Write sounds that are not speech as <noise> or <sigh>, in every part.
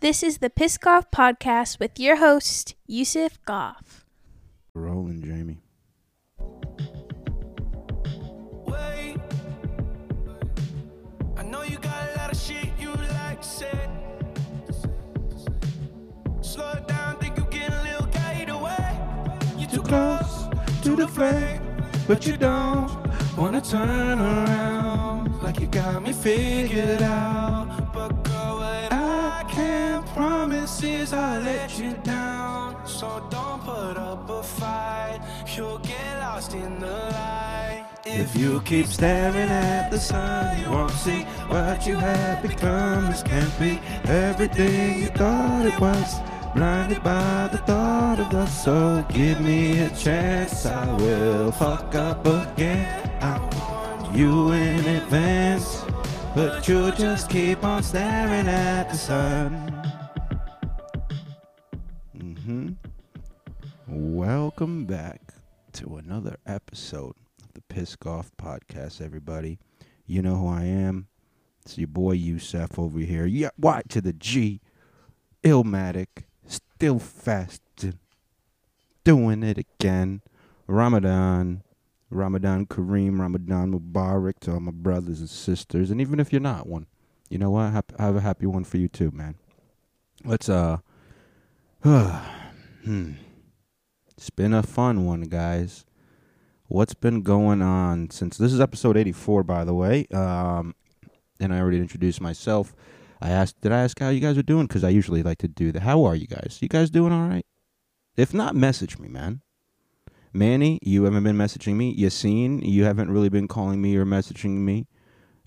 This is the Piss Goff Podcast with your host, Yusef Goff. Rolling, Jamie. Wait. I know you got a lot of shit you like said. Slow it down, think you get a little carried away. You too close to the flame, but you don't wanna turn around like you got me figured out. Girl, I let you down. So don't put up a fight, you'll get lost in the light. If you keep staring at the sun, you won't see what you have become. This can't be everything you thought it was. Blinded by the thought of us, so give me a chance. I will fuck up again. I want you in advance, but you'll just keep on staring at the sun. Mm hmm Welcome back to another episode of the Piss Off Podcast, everybody. You know who I am. It's your boy Yusef over here. Yeah, Y to the G. Illmatic. Still fasting. Doing it again. Ramadan. Ramadan Kareem. Ramadan Mubarak to all my brothers and sisters. And even if you're not one, you know what? I have a happy one for you too, man. Let's, uh. <sighs> hmm. It's been a fun one, guys. What's been going on since this is episode 84, by the way? Um, and I already introduced myself. I asked, did I ask how you guys are doing? Because I usually like to do that. How are you guys? You guys doing all right? If not, message me, man. Manny, you haven't been messaging me. Yassine, you haven't really been calling me or messaging me.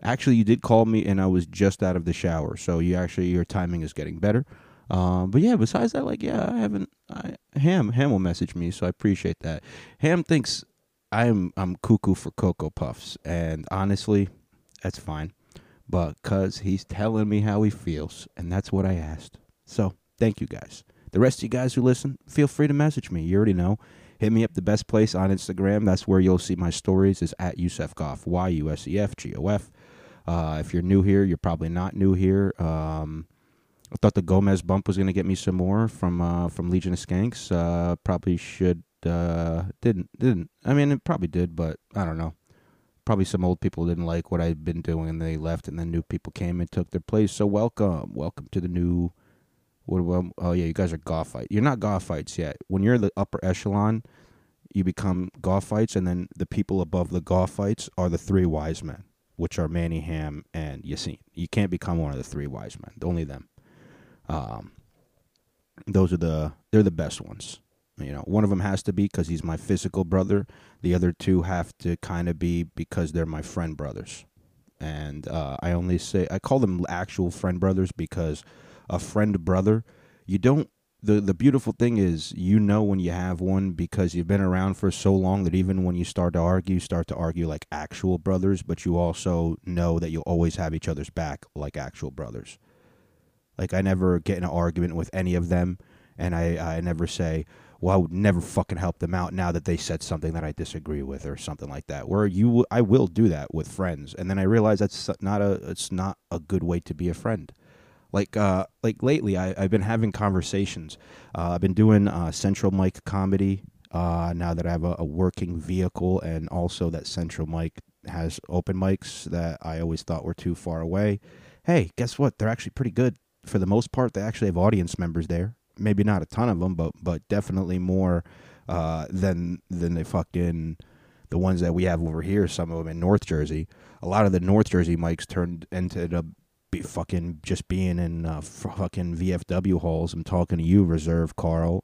Actually, you did call me, and I was just out of the shower. So you actually, your timing is getting better. Um, but yeah, besides that, like, yeah, I haven't. I, Ham, Ham will message me, so I appreciate that. Ham thinks I'm I'm cuckoo for cocoa puffs, and honestly, that's fine. But cause he's telling me how he feels, and that's what I asked. So thank you guys. The rest of you guys who listen, feel free to message me. You already know. Hit me up the best place on Instagram. That's where you'll see my stories. Is at Yusef Goff, Y U S E F G O F. Uh, if you're new here, you're probably not new here. Um, I thought the Gomez bump was gonna get me some more from uh, from Legion of Skanks. Uh, probably should uh, didn't didn't. I mean, it probably did, but I don't know. Probably some old people didn't like what I'd been doing, and they left, and then new people came and took their place. So welcome, welcome to the new. What? Oh yeah, you guys are Gothites. You're not Gothites yet. When you're the upper echelon, you become Gothites, and then the people above the Gothites are the three wise men, which are Manny Ham and Yassine. You can't become one of the three wise men. Only them. Um, those are the they're the best ones. You know, one of them has to be because he's my physical brother. The other two have to kind of be because they're my friend brothers. And uh, I only say I call them actual friend brothers because a friend brother, you don't. The the beautiful thing is you know when you have one because you've been around for so long that even when you start to argue, you start to argue like actual brothers, but you also know that you'll always have each other's back like actual brothers. Like I never get in an argument with any of them, and I I never say, well, I would never fucking help them out now that they said something that I disagree with or something like that. Where you, I will do that with friends, and then I realize that's not a, it's not a good way to be a friend. Like, uh, like lately, I, I've been having conversations. Uh, I've been doing uh, Central Mic comedy. Uh, now that I have a, a working vehicle, and also that Central Mic has open mics that I always thought were too far away. Hey, guess what? They're actually pretty good for the most part. They actually have audience members there maybe not a ton of them, but but definitely more uh, than than the fucking the ones that we have over here. Some of them in North Jersey. A lot of the North Jersey mics turned up be fucking just being in uh, fucking VFW halls. I'm talking to you, Reserve Carl.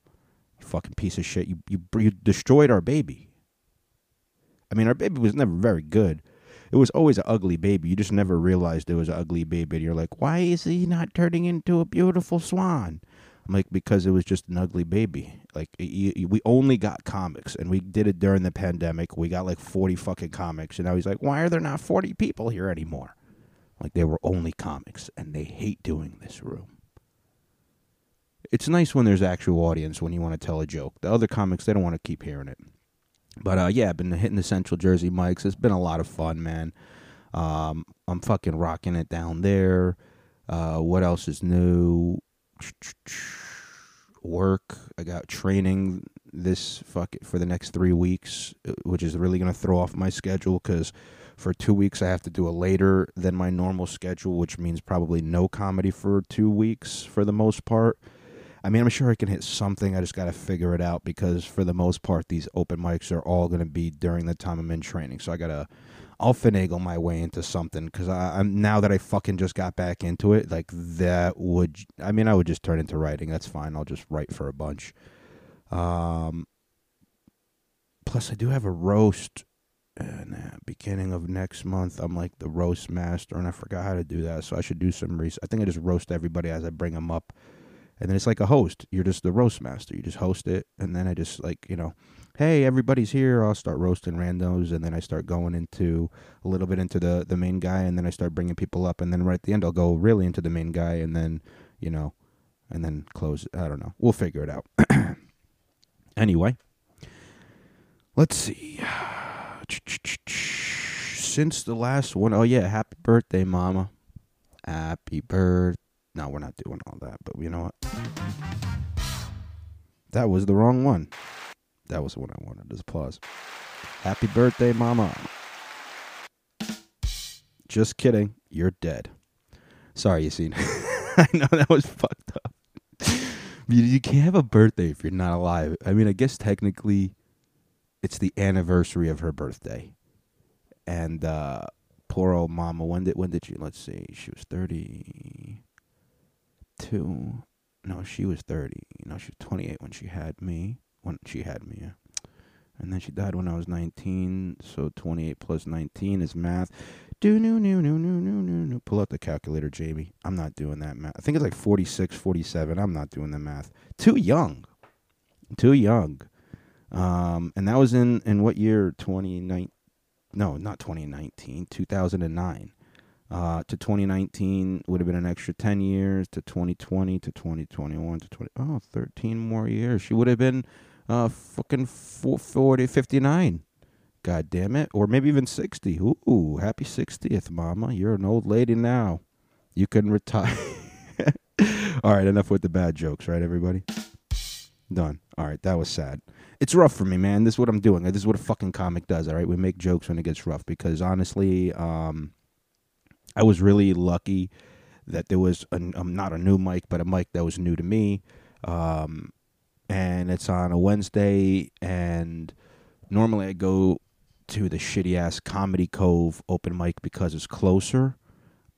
You fucking piece of shit. You you you destroyed our baby. I mean, our baby was never very good. It was always an ugly baby. You just never realized it was an ugly baby. And you're like, why is he not turning into a beautiful swan? I'm like, because it was just an ugly baby. Like, we only got comics, and we did it during the pandemic. We got like 40 fucking comics, and now he's like, why are there not 40 people here anymore? Like, they were only comics, and they hate doing this room. It's nice when there's actual audience when you want to tell a joke. The other comics, they don't want to keep hearing it. But uh, yeah, I've been hitting the Central Jersey mics. It's been a lot of fun, man. Um, I'm fucking rocking it down there. Uh, what else is new? work. I got training this fuck for the next three weeks, uh, which is really gonna throw off my schedule because for two weeks I have to do a later than my normal schedule, which means probably no comedy for two weeks for the most part. I mean, I'm sure I can hit something. I just got to figure it out because for the most part, these open mics are all going to be during the time I'm in training. So I got to, I'll finagle my way into something because I'm now that I fucking just got back into it. Like that would, I mean, I would just turn into writing. That's fine. I'll just write for a bunch. Um, plus, I do have a roast. And uh, beginning of next month, I'm like the roast master, and I forgot how to do that. So I should do some research. I think I just roast everybody as I bring them up and then it's like a host. You're just the roast master. You just host it, and then I just like you know, hey, everybody's here. I'll start roasting randos, and then I start going into a little bit into the the main guy, and then I start bringing people up, and then right at the end I'll go really into the main guy, and then you know, and then close. I don't know. We'll figure it out. <coughs> anyway, let's see. Since the last one, oh yeah, happy birthday, mama. Happy birth. No, we're not doing all that, but you know what? That was the wrong one. That was the one I wanted. Just pause. Happy birthday, mama. Just kidding. You're dead. Sorry, you <laughs> seen. I know that was fucked up. You, you can't have a birthday if you're not alive. I mean, I guess technically it's the anniversary of her birthday. And uh poor old mama, when did when did she let's see, she was thirty two. No, she was thirty. No, she was twenty eight when she had me. When she had me, yeah. And then she died when I was nineteen. So twenty eight plus nineteen is math. Do no no no no no no no. Pull out the calculator, Jamie. I'm not doing that math. I think it's like 46, 47. I'm not doing the math. Too young. Too young. Um, and that was in in what year? Twenty nine. No, not twenty nineteen. Two thousand and nine. Uh, to 2019 would have been an extra 10 years to 2020 to 2021 to 20 oh 13 more years she would have been uh fucking 40 59 god damn it or maybe even 60 ooh happy 60th mama you're an old lady now you can retire <laughs> all right enough with the bad jokes right everybody done all right that was sad it's rough for me man this is what i'm doing this is what a fucking comic does all right we make jokes when it gets rough because honestly um I was really lucky that there was a, um, not a new mic, but a mic that was new to me. Um, and it's on a Wednesday. And normally I go to the shitty ass Comedy Cove open mic because it's closer.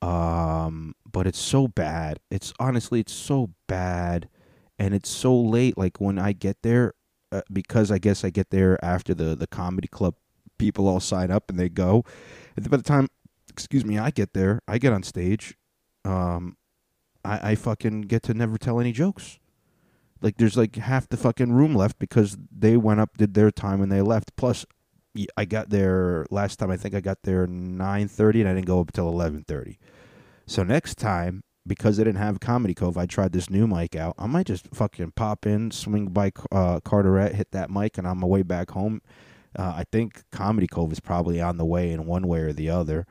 Um, but it's so bad. It's honestly, it's so bad. And it's so late. Like when I get there, uh, because I guess I get there after the, the comedy club people all sign up and they go. And by the time excuse me, I get there, I get on stage, um, I, I fucking get to never tell any jokes. Like there's like half the fucking room left because they went up, did their time, and they left. Plus, I got there last time. I think I got there nine thirty, and I didn't go up until eleven thirty. So next time, because they didn't have Comedy Cove, I tried this new mic out. I might just fucking pop in, swing by uh, Carteret, hit that mic, and on my way back home. Uh, I think Comedy Cove is probably on the way in one way or the other.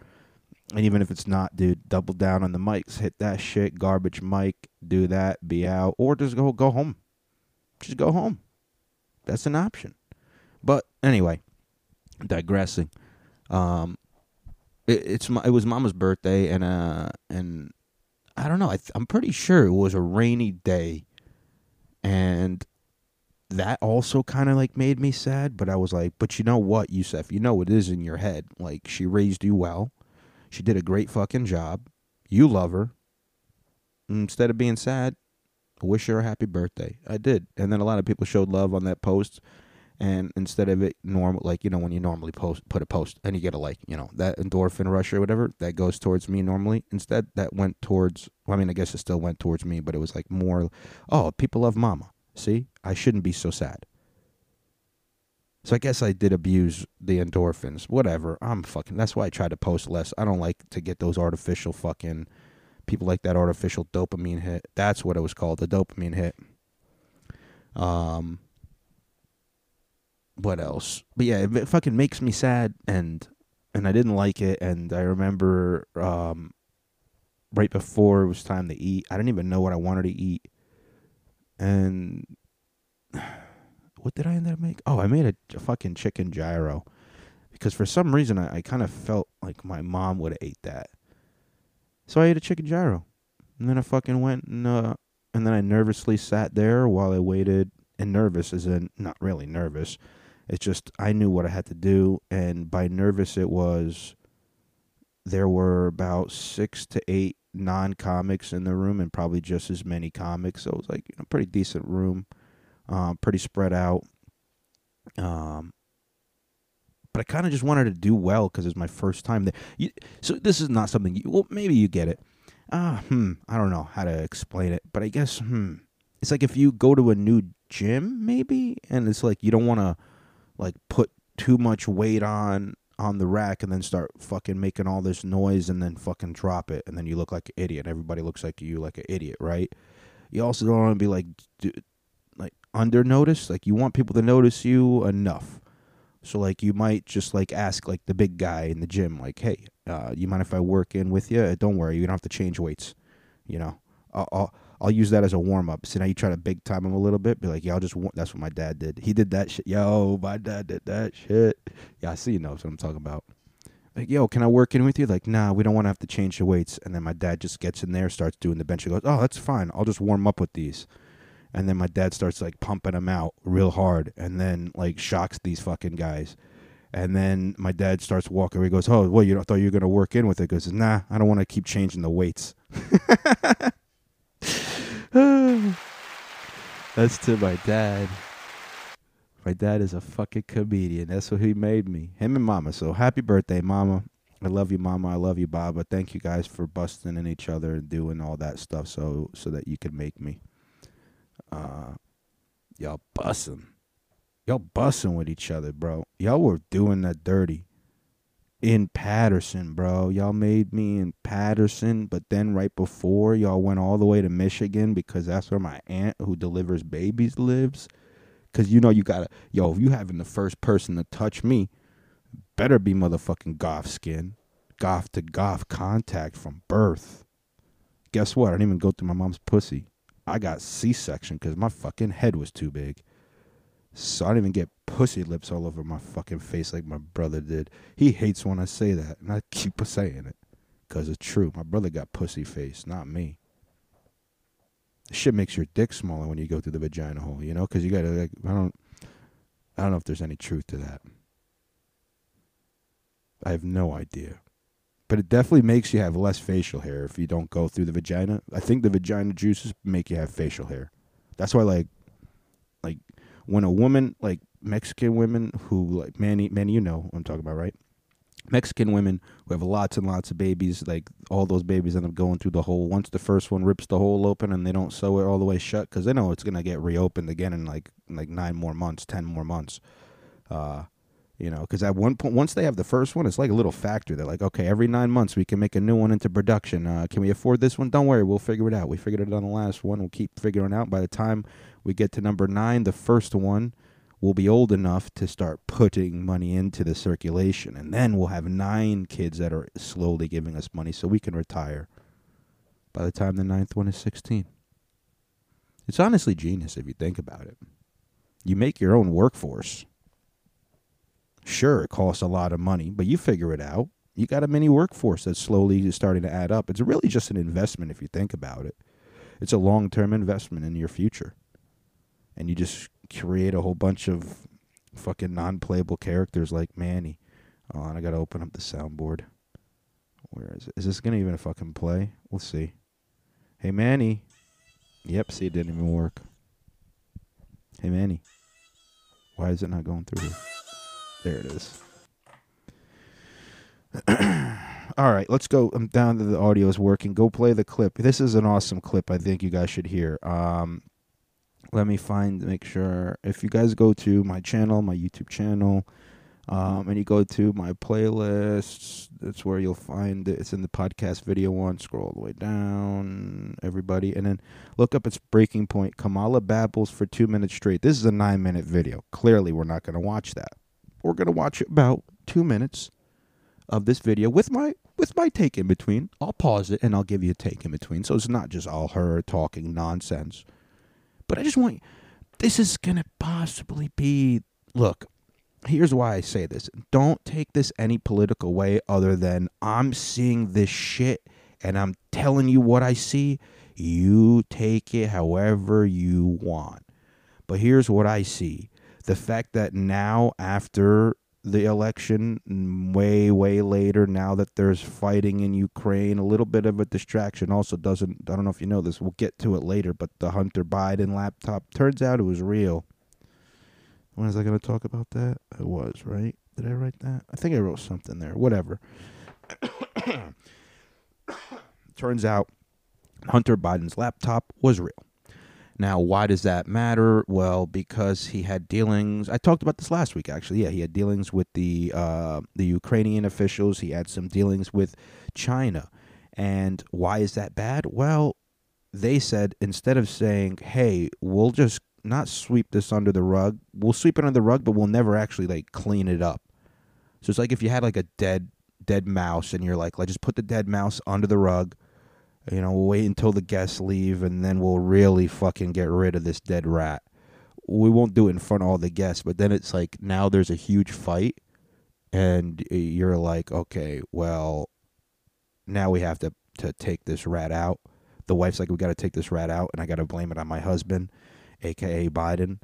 And even if it's not, dude, double down on the mics. Hit that shit, garbage mic. Do that, be out, or just go go home. Just go home. That's an option. But anyway, digressing. Um, it, it's my, it was Mama's birthday, and uh, and I don't know. I I'm pretty sure it was a rainy day, and that also kind of like made me sad. But I was like, but you know what, Yusef? You know it is in your head. Like she raised you well she did a great fucking job. You love her. Instead of being sad, wish her a happy birthday. I did. And then a lot of people showed love on that post. And instead of it normal, like, you know, when you normally post, put a post and you get a like, you know, that endorphin rush or whatever, that goes towards me normally. Instead, that went towards, well, I mean, I guess it still went towards me, but it was like more, oh, people love mama. See, I shouldn't be so sad. So I guess I did abuse the endorphins. Whatever. I'm fucking. That's why I try to post less. I don't like to get those artificial fucking people like that artificial dopamine hit. That's what it was called, the dopamine hit. Um. What else? But yeah, it, it fucking makes me sad, and and I didn't like it. And I remember um, right before it was time to eat, I didn't even know what I wanted to eat. and <sighs> what did I end up make? Oh, I made a, a fucking chicken gyro because for some reason I, I kind of felt like my mom would have ate that. So I ate a chicken gyro, and then I fucking went and uh, and then I nervously sat there while I waited. And nervous is not really nervous. It's just I knew what I had to do, and by nervous it was there were about six to eight non comics in the room, and probably just as many comics. So it was like you know, pretty decent room, um, pretty spread out. Um, but I kind of just wanted to do well because it's my first time there. You, so this is not something. You, well, maybe you get it. Ah, hmm. I don't know how to explain it, but I guess hmm. It's like if you go to a new gym, maybe, and it's like you don't want to like put too much weight on on the rack and then start fucking making all this noise and then fucking drop it and then you look like an idiot. Everybody looks like you like an idiot, right? You also don't want to be like like under notice. Like you want people to notice you enough. So like you might just like ask like the big guy in the gym, like, hey, uh, you mind if I work in with you? Don't worry, you don't have to change weights. You know, I'll I'll, I'll use that as a warm up. So now you try to big time him a little bit. Be like, yeah, I'll just. wa- That's what my dad did. He did that shit. Yo, my dad did that shit. Yeah, I see. You know what I'm talking about. Like, yo, can I work in with you? Like, nah, we don't want to have to change the weights. And then my dad just gets in there, starts doing the bench. He goes, oh, that's fine. I'll just warm up with these. And then my dad starts like pumping them out real hard, and then like shocks these fucking guys. And then my dad starts walking. He goes, "Oh, well, you thought you were gonna work in with it?" He goes, "Nah, I don't want to keep changing the weights." <laughs> <sighs> That's to my dad. My dad is a fucking comedian. That's what he made me. Him and Mama. So happy birthday, Mama. I love you, Mama. I love you, Baba. Thank you guys for busting in each other and doing all that stuff so so that you could make me. Uh, y'all busting. Y'all busting with each other, bro. Y'all were doing that dirty in Paterson, bro. Y'all made me in Paterson, but then right before y'all went all the way to Michigan because that's where my aunt who delivers babies lives. Cause you know you gotta yo, if you having the first person to touch me, better be motherfucking goth skin. Goth to goth contact from birth. Guess what? I didn't even go through my mom's pussy. I got C section because my fucking head was too big. So I don't even get pussy lips all over my fucking face like my brother did. He hates when I say that, and I keep <laughs> saying it because it's true. My brother got pussy face, not me. Shit makes your dick smaller when you go through the vagina hole, you know? Because you gotta like, I don't, I don't know if there's any truth to that. I have no idea. But it definitely makes you have less facial hair if you don't go through the vagina. I think the vagina juices make you have facial hair. That's why, like when a woman, like Mexican women who, like, Manny, Manny, you know I'm talking about, right? Mexican women who have lots and lots of babies, like all those babies end up going through the hole. Once the first one rips the hole open and they don't sew it all the way shut because they know it's gonna get reopened again in like like nine more months, ten more months. Uh, you know, because at one point, once they have the first one, it's like a little factory. They're like, okay, every nine months we can make a new one into production. Uh, can we afford this one? Don't worry, we'll figure it out. We figured it out on the last one. We'll keep figuring out. By the time we get to number nine, the first one will be old enough to start putting money into the circulation, and then we'll have nine kids that are slowly giving us money so we can retire. By the time the ninth one is sixteen, it's honestly genius if you think about it. You make your own workforce. Sure, it costs a lot of money, but you figure it out. You got a mini workforce that's slowly starting to add up. It's really just an investment if you think about it. It's a long term investment in your future. And you just create a whole bunch of fucking non playable characters like Manny. Oh, and I gotta open up the soundboard. Where is it? Is this gonna even fucking play? We'll see. Hey Manny. Yep, see it didn't even work. Hey Manny. Why is it not going through here? There it is. <clears throat> All right, let's go. I'm down to the audio is working. Go play the clip. This is an awesome clip. I think you guys should hear. Um, let me find, make sure. If you guys go to my channel, my YouTube channel, um, and you go to my playlists, that's where you'll find it. It's in the podcast video one. Scroll all the way down, everybody, and then look up its breaking point. Kamala babbles for two minutes straight. This is a nine minute video. Clearly, we're not going to watch that. We're going to watch about two minutes of this video with my with my take in between. I'll pause it and I'll give you a take in between, so it's not just all her talking nonsense. But I just want this is gonna possibly be look. Here's why I say this. Don't take this any political way other than I'm seeing this shit and I'm telling you what I see. You take it however you want. But here's what I see. The fact that now after the election way way later now that there's fighting in Ukraine a little bit of a distraction. Also doesn't I don't know if you know this we'll get to it later but the Hunter Biden laptop turns out it was real. When was I going to talk about that? It was right? Did I write that? I think I wrote something there whatever. <coughs> Turns out Hunter Biden's laptop was real now, why does that matter? Well, because he had dealings. I talked about this last week, actually. Yeah, he had dealings with the uh, the Ukrainian officials. He had some dealings with China. And why is that bad? Well, they said instead of saying, "Hey, we'll just not sweep this under the rug. We'll sweep it under the rug, but we'll never actually like clean it up." So it's like if you had like a dead dead mouse, and you're like, "Let's just put the dead mouse under the rug." You know, wait until the guests leave and then we'll really fucking get rid of this dead rat. We won't do it in front of all the guests, but then it's like now there's a huge fight and you're like, okay, well, now we have to to take this rat out. The wife's like, we got to take this rat out, and I got to blame it on my husband, aka Biden.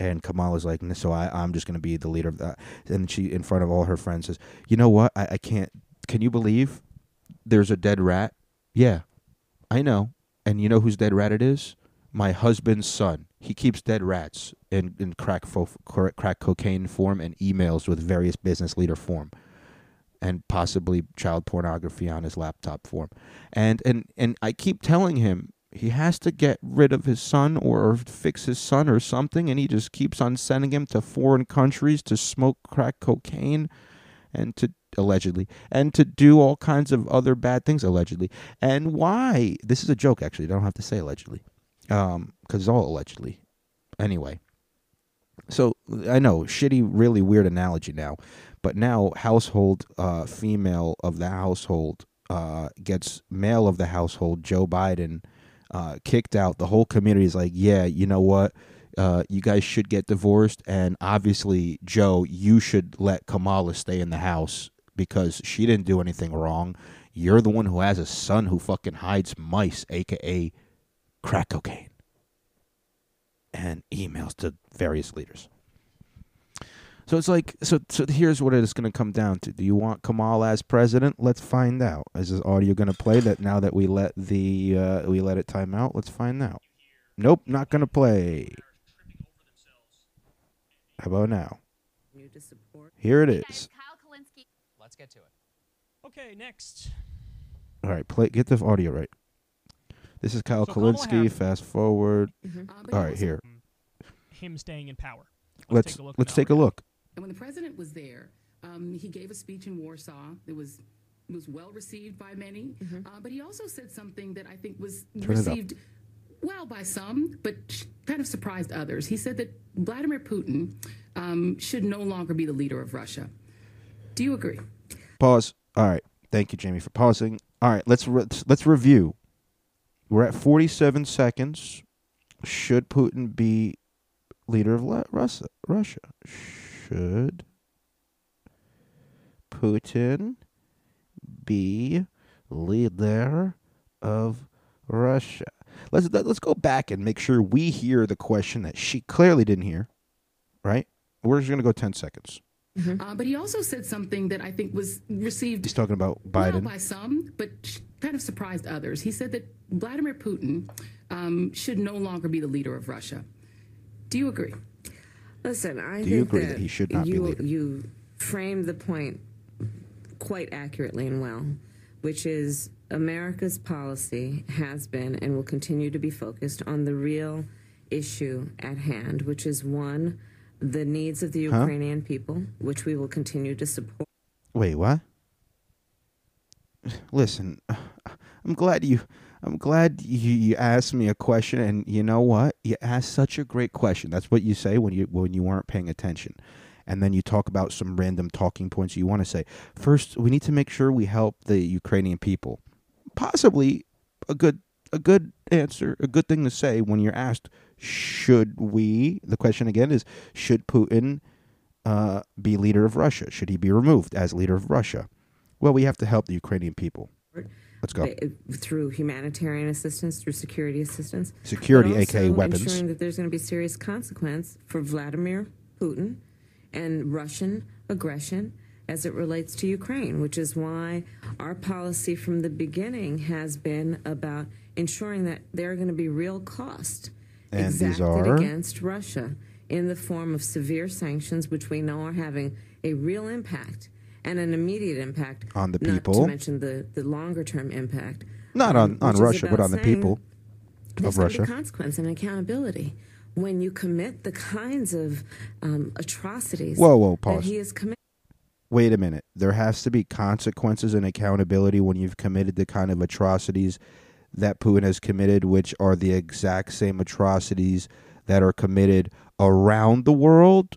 And Kamala's like, so I, I'm just going to be the leader of that. Uh, and she, in front of all her friends, says, you know what? I, I can't. Can you believe there's a dead rat? Yeah, I know. And you know whose dead rat it is? My husband's son. He keeps dead rats in, in crack, fo- crack cocaine form and emails with various business leader form and possibly child pornography on his laptop form. And, and, and I keep telling him he has to get rid of his son or fix his son or something. And he just keeps on sending him to foreign countries to smoke crack cocaine and to allegedly and to do all kinds of other bad things allegedly. And why this is a joke actually i don't have to say allegedly um because it's all allegedly anyway. So i know shitty really weird analogy now but now household uh female of the household uh gets male of the household joe biden uh kicked out. The whole community is like yeah you know what? Uh, you guys should get divorced, and obviously, Joe, you should let Kamala stay in the house because she didn't do anything wrong. You're the one who has a son who fucking hides mice, aka crack cocaine, and emails to various leaders. So it's like, so so here's what it is going to come down to. Do you want Kamal as president? Let's find out. Is this audio going to play? That now that we let the uh, we let it time out, let's find out. Nope, not going to play. How about now? Here it is. Let's get to it. Okay, next. All right, play. Get the audio right. This is Kyle So Kulinski. Fast forward. Uh, All right, here. Him staying in power. Let's take a look let's take a look. And when the president was there, um, he gave a speech in Warsaw. It was it was well received by many, uh, but he also said something that I think was Turn received well by some, but kind of surprised others. He said that Vladimir Putin um, should no longer be the leader of Russia. Do you agree? Pause. All right. Thank you, Jamie, for pausing. All right, let's re- let's review. We're at 47 seconds. Should Putin be leader of Russia? Russia should Putin be leader of Russia? Let's let- let's go back and make sure we hear the question that she clearly didn't hear. Right? We're just gonna go 10 seconds. Uh, but he also said something that I think was received He's talking about well Biden. by some, but kind of surprised others. He said that Vladimir Putin um, should no longer be the leader of Russia. Do you agree? Listen, I Do think you agree that he should not be you, leader? You framed the point quite accurately and well, which is America's policy has been and will continue to be focused on the real issue at hand, which is one, the needs of the Huh? Ukrainian people, which we will continue to support. Wait, what? Listen, I'm glad you. I'm glad you, you asked me a question, and you know what? You asked such a great question. That's what you say when you when you weren't paying attention, and then you talk about some random talking points you want to say. First, we need to make sure we help the Ukrainian people. Possibly a good a good answer, a good thing to say when you're asked, should we? The question again is: Should Putin uh, be leader of Russia? Should he be removed as leader of Russia? Well, we have to help the Ukrainian people. Let's go. uh, through humanitarian assistance, through security assistance. Security, aka weapons. Ensuring that there's going to be serious consequence for Vladimir Putin and Russian aggression as it relates to Ukraine, which is why our policy from the beginning has been about ensuring that there are going to be real costs And these exacted are? against Russia in the form of severe sanctions, which we know are having a real impact and an immediate impact On the people. Not to mention the, the longer term impact. Not um, on, on Russia, but on the people of Russia. consequence and accountability when you commit the kinds of um, atrocities Whoa, whoa, that pause. he committed. Wait a minute. There has to be consequences and accountability when you've committed the kind of atrocities that Putin has committed, which are the exact same atrocities that are committed around the world.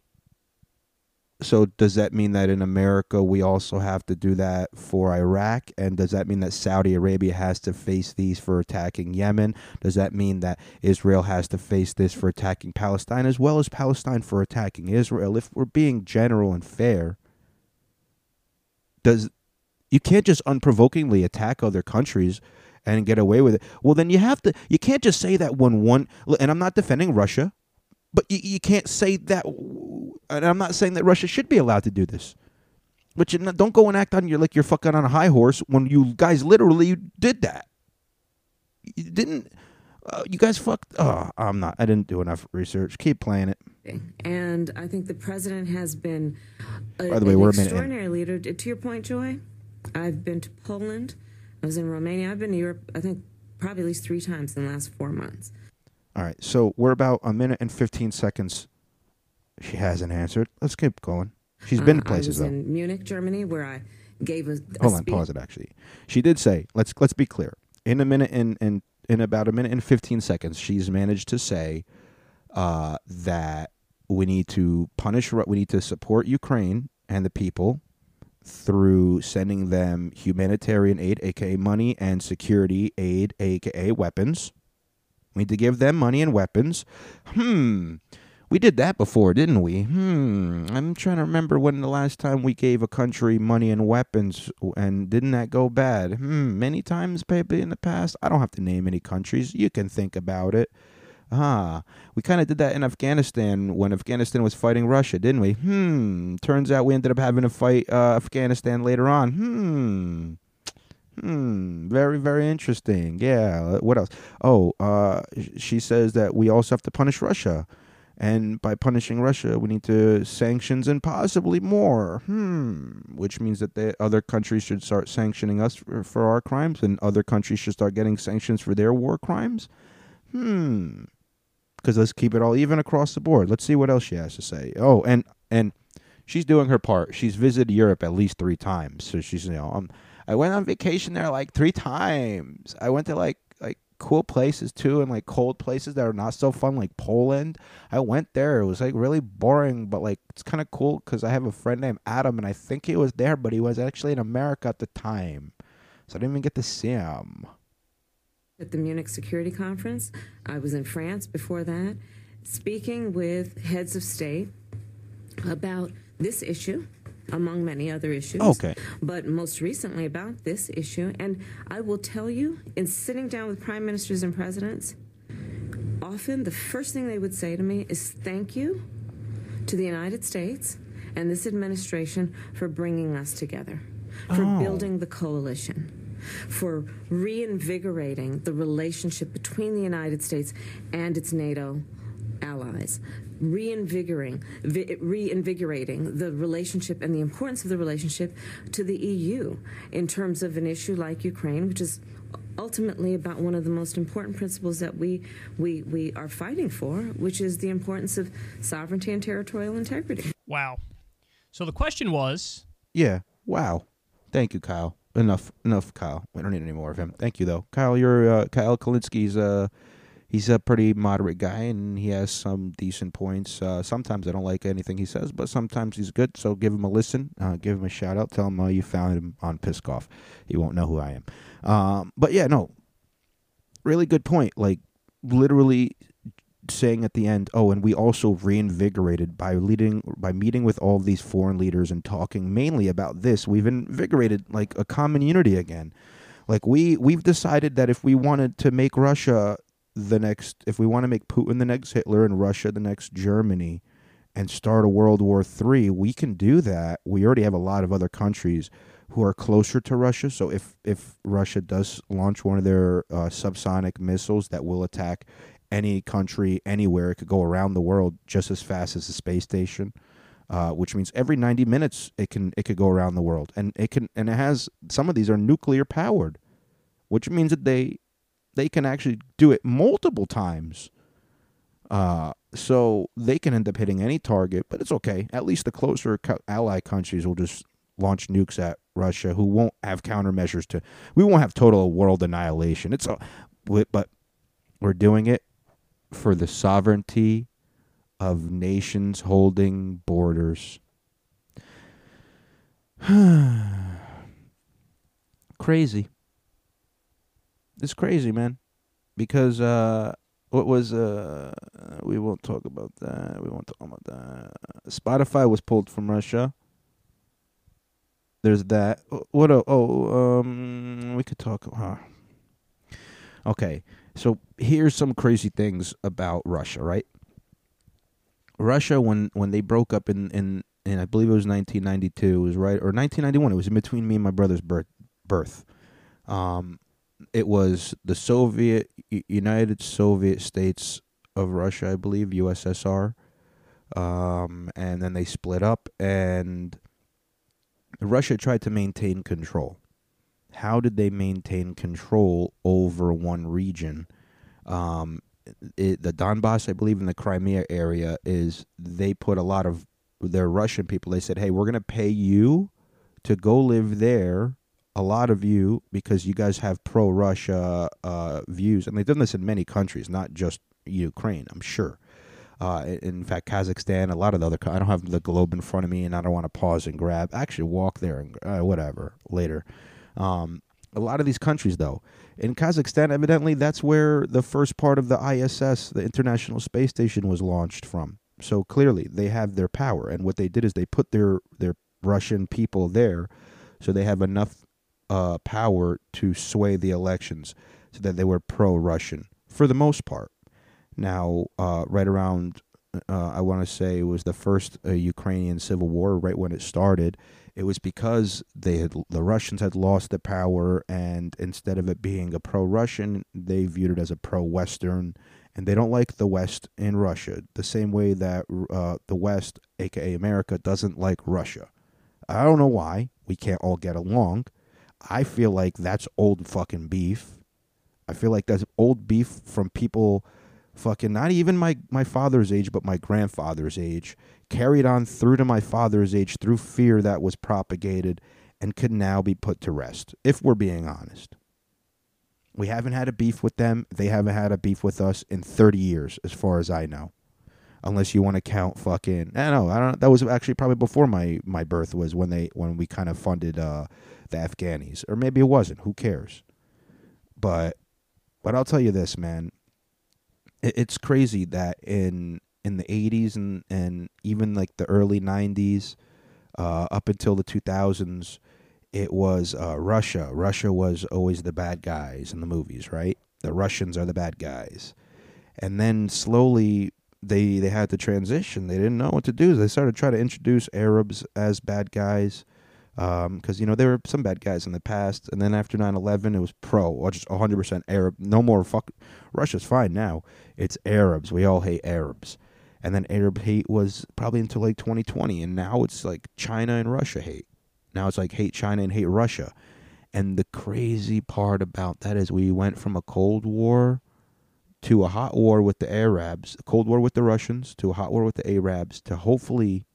So, does that mean that in America we also have to do that for Iraq? And does that mean that Saudi Arabia has to face these for attacking Yemen? Does that mean that Israel has to face this for attacking Palestine as well as Palestine for attacking Israel? If we're being general and fair, does you can't just unprovokingly attack other countries and get away with it. Well, then you have to. You can't just say that when one. And I'm not defending Russia, but you, you can't say that. And I'm not saying that Russia should be allowed to do this. But you don't go and act on your like you're fucking on a high horse when you guys literally did that. You didn't. Uh, you guys fucked. Oh, I'm not. I didn't do enough research. Keep playing it. And I think the president has been a, By the way, we're a minute extraordinary leader. To your point, Joy, I've been to Poland. I was in Romania. I've been to Europe, I think, probably at least three times in the last four months. All right. So we're about a minute and 15 seconds. She hasn't answered. Let's keep going. She's been Uh, places I though. in Munich, Germany, where I gave a, a Hold on, speech. pause it. Actually, she did say. Let's let's be clear. In a minute and in, in about a minute and fifteen seconds, she's managed to say uh, that we need to punish. We need to support Ukraine and the people through sending them humanitarian aid, aka money, and security aid, aka weapons. We need to give them money and weapons. Hmm. We did that before, didn't we? Hmm. I'm trying to remember when the last time we gave a country money and weapons, and didn't that go bad? Hmm. Many times, maybe in the past. I don't have to name any countries. You can think about it. Ah, we kind of did that in Afghanistan when Afghanistan was fighting Russia, didn't we? Hmm. Turns out we ended up having to fight uh, Afghanistan later on. Hmm. Hmm. Very, very interesting. Yeah. What else? Oh, uh, she says that we also have to punish Russia. And by punishing Russia, we need to sanctions and possibly more. Hmm. Which means that the other countries should start sanctioning us for, for our crimes, and other countries should start getting sanctions for their war crimes. Hmm. Because let's keep it all even across the board. Let's see what else she has to say. Oh, and and she's doing her part. She's visited Europe at least three times. So she's you know um, I went on vacation there like three times. I went to like like cool places too, and like cold places that are not so fun, like Poland. I went there. It was like really boring, but like it's kind of cool because I have a friend named Adam, and I think he was there, but he was actually in America at the time, so I didn't even get to see him. At the Munich Security Conference. I was in France before that, speaking with heads of state about this issue, among many other issues. Okay. But most recently about this issue. And I will tell you, in sitting down with prime ministers and presidents, often the first thing they would say to me is thank you to the United States and this administration for bringing us together, for oh. building the coalition, for reinvigorating the relationship between the United States and its NATO allies, reinvigorating, reinvigorating the relationship and the importance of the relationship to the EU in terms of an issue like Ukraine, which is ultimately about one of the most important principles that we, we, we are fighting for, which is the importance of sovereignty and territorial integrity. Wow. So the question was Yeah. Wow. Thank you, Kyle. Enough. Enough, Kyle. We don't need any more of him. Thank you, though, Kyle. You're uh, Kyle Kulinski's. Uh, he's a pretty moderate guy, and he has some decent points. Uh, sometimes I don't like anything he says, but sometimes he's good. So give him a listen. Uh, give him a shout out. Tell him uh, you found him on Piskoff. He won't know who I am. Um, but yeah, no. Really good point. Like literally saying at the end, "Oh, and we also reinvigorated by leading by meeting with all these foreign leaders and talking mainly about this. We've invigorated like a common unity again. Like we we've decided that if we wanted to make Russia the next, if we want to make Putin the next Hitler and Russia the next Germany, and start a World War Three, we can do that. We already have a lot of other countries who are closer to Russia. So if if Russia does launch one of their uh, subsonic missiles that will attack any country anywhere, it could go around the world just as fast as the space station. Uh, which means every 90 minutes it can it could go around the world, and it can and it has some of these are nuclear powered, which means that they they can actually do it multiple times. Uh, so they can end up hitting any target, but it's okay. At least the closer co- ally countries will just launch nukes at Russia, who won't have countermeasures to. We won't have total world annihilation. It's a, but we're doing it for the sovereignty of nations holding borders. <sighs> crazy. It's crazy, man. Because uh what was uh we won't talk about that. We won't talk about that. Spotify was pulled from Russia. There's that. What oh, oh um we could talk huh. Okay. So here's some crazy things about Russia, right? Russia when when they broke up in in and I believe it was 1992, it was right or 1991. It was in between me and my brother's birth. Birth. Um, it was the Soviet United Soviet States of Russia, I believe, USSR. Um, and then they split up, and Russia tried to maintain control. How did they maintain control over one region? Um, it, the Donbass, I believe, in the Crimea area, is they put a lot of their Russian people. They said, "Hey, we're going to pay you to go live there." A lot of you, because you guys have pro-Russia uh, views, and they've done this in many countries, not just Ukraine. I'm sure. Uh, in fact, Kazakhstan, a lot of the other. I don't have the globe in front of me, and I don't want to pause and grab. Actually, walk there and uh, whatever later. Um, a lot of these countries, though, in Kazakhstan, evidently that's where the first part of the ISS, the International Space Station, was launched from. So clearly, they have their power, and what they did is they put their their Russian people there, so they have enough uh, power to sway the elections, so that they were pro-Russian for the most part. Now, uh, right around, uh, I want to say it was the first uh, Ukrainian civil war, right when it started. It was because they had the Russians had lost the power, and instead of it being a pro-Russian, they viewed it as a pro-Western, and they don't like the West in Russia the same way that uh, the West, aka America, doesn't like Russia. I don't know why we can't all get along. I feel like that's old fucking beef. I feel like that's old beef from people fucking not even my my father's age but my grandfather's age carried on through to my father's age through fear that was propagated and could now be put to rest if we're being honest. We haven't had a beef with them. They haven't had a beef with us in 30 years as far as i know. Unless you want to count fucking i don't know i don't that was actually probably before my my birth was when they when we kind of funded uh the afghanis. Or maybe it wasn't who cares? But but i'll tell you this man it's crazy that in in the 80s and and even like the early 90s uh, up until the 2000s it was uh, Russia. Russia was always the bad guys in the movies right? The Russians are the bad guys. And then slowly they they had to transition. They didn't know what to do. They started to try to introduce Arabs as bad guys because um, you know there were some bad guys in the past, and then after 9-11, it was pro, or just one hundred percent Arab. No more fuck. Russia's fine now. It's Arabs. We all hate Arabs, and then Arab hate was probably until like twenty twenty, and now it's like China and Russia hate. Now it's like hate China and hate Russia, and the crazy part about that is we went from a Cold War to a hot war with the Arabs, a Cold War with the Russians, to a hot war with the Arabs, to hopefully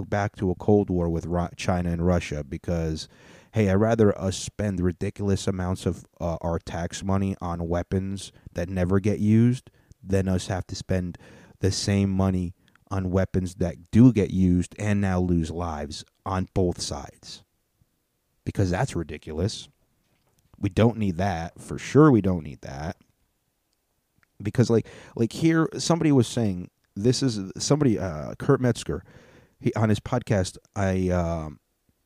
back to a cold war with China and Russia because hey, I'd rather us spend ridiculous amounts of uh, our tax money on weapons that never get used than us have to spend the same money on weapons that do get used and now lose lives on both sides. Because that's ridiculous. We don't need that. For sure, we don't need that. because like like here somebody was saying this is somebody uh Kurt Metzger he on his podcast I um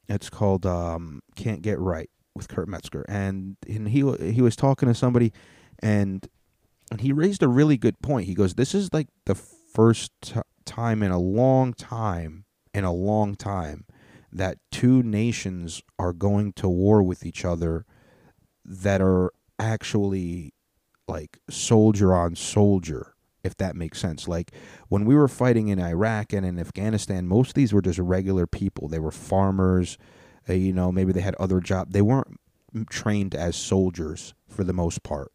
it's called um Can't Get Right with Kurt Metzger and and he he was talking to somebody and and he raised a really good point. He goes, "This is like the first t- time in a long time, in a long time, that two nations are going to war with each other that are actually like soldier on soldier." If that makes sense. Like when we were fighting in Iraq and in Afghanistan, most of these were just regular people. They were farmers, uh, you know, maybe they had other jobs. They weren't trained as soldiers for the most part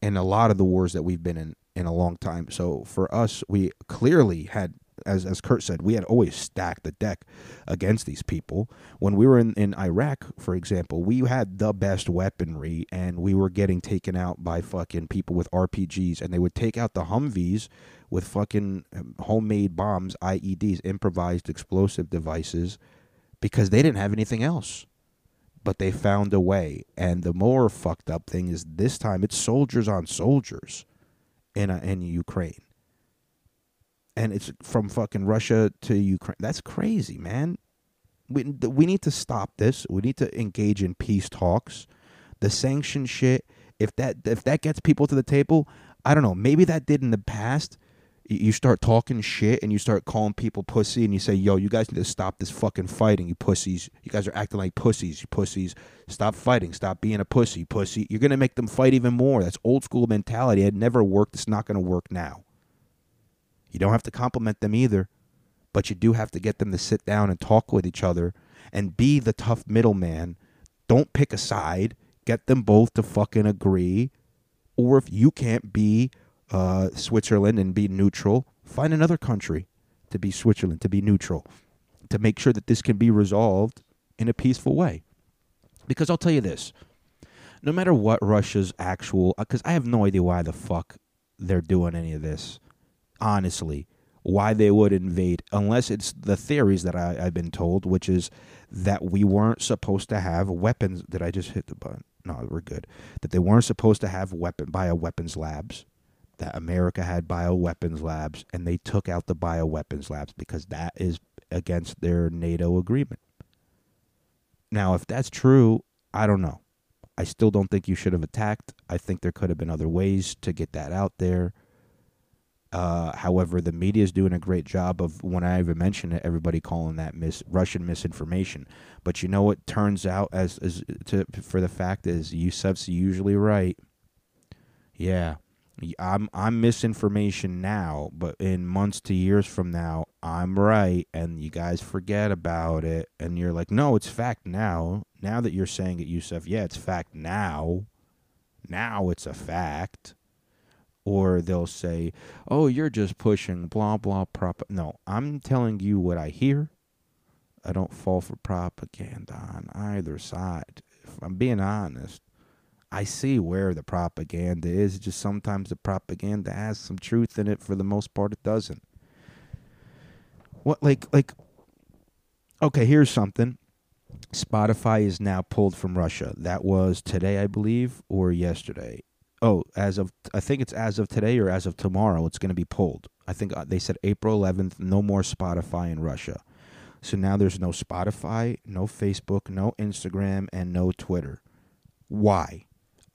in a lot of the wars that we've been in in a long time. So for us, we clearly had, as as Kurt said, we had always stacked the deck against these people. When we were in, in Iraq, for example, we had the best weaponry, and we were getting taken out by fucking people with RPGs, and they would take out the Humvees with fucking um, homemade bombs, IEDs, improvised explosive devices, because they didn't have anything else but they found a way. And the more fucked up thing is this time it's soldiers on soldiers in a, in Ukraine, and it's from fucking Russia to Ukraine. That's crazy, man. We we need to stop this. We need to engage in peace talks. The sanction shit. If that if that gets people to the table, I don't know. Maybe that did in the past. You start talking shit and you start calling people pussy and you say, "Yo, you guys need to stop this fucking fighting, you pussies. You guys are acting like pussies, you pussies. Stop fighting. Stop being a pussy, pussy." You're gonna make them fight even more. That's old school mentality. It never worked. It's not gonna work now. You don't have to compliment them either, but you do have to get them to sit down and talk with each other and be the tough middleman. Don't pick a side. Get them both to fucking agree. Or if you can't be uh, Switzerland and be neutral, find another country to be Switzerland, to be neutral, to make sure that this can be resolved in a peaceful way. Because I'll tell you this no matter what Russia's actual, because I have no idea why the fuck they're doing any of this, honestly, why they would invade, unless it's the theories that I, I've been told, which is that we weren't supposed to have weapons. Did I just hit the button? No, we're good. That they weren't supposed to have weapon bioweapons labs. That America had bioweapons labs, and they took out the bioweapons labs because that is against their NATO agreement. Now, if that's true, I don't know. I still don't think you should have attacked. I think there could have been other ways to get that out there. Uh, however, the media is doing a great job of when I even mention it, everybody calling that mis- Russian misinformation. But you know what turns out as as to for the fact is Yusef's usually right. Yeah, I'm I'm misinformation now, but in months to years from now, I'm right, and you guys forget about it, and you're like, no, it's fact now. Now that you're saying it, Yusuf, yeah, it's fact now. Now it's a fact or they'll say, "Oh, you're just pushing blah blah prop." No, I'm telling you what I hear. I don't fall for propaganda on either side. If I'm being honest, I see where the propaganda is. Just sometimes the propaganda has some truth in it. For the most part, it doesn't. What like like? Okay, here's something. Spotify is now pulled from Russia. That was today, I believe, or yesterday oh, as of I think it's as of today or as of tomorrow, it's going to be pulled. I think uh, they said April 11th, no more Spotify in Russia. So now there's no Spotify, no Facebook, no Instagram, and no Twitter. Why?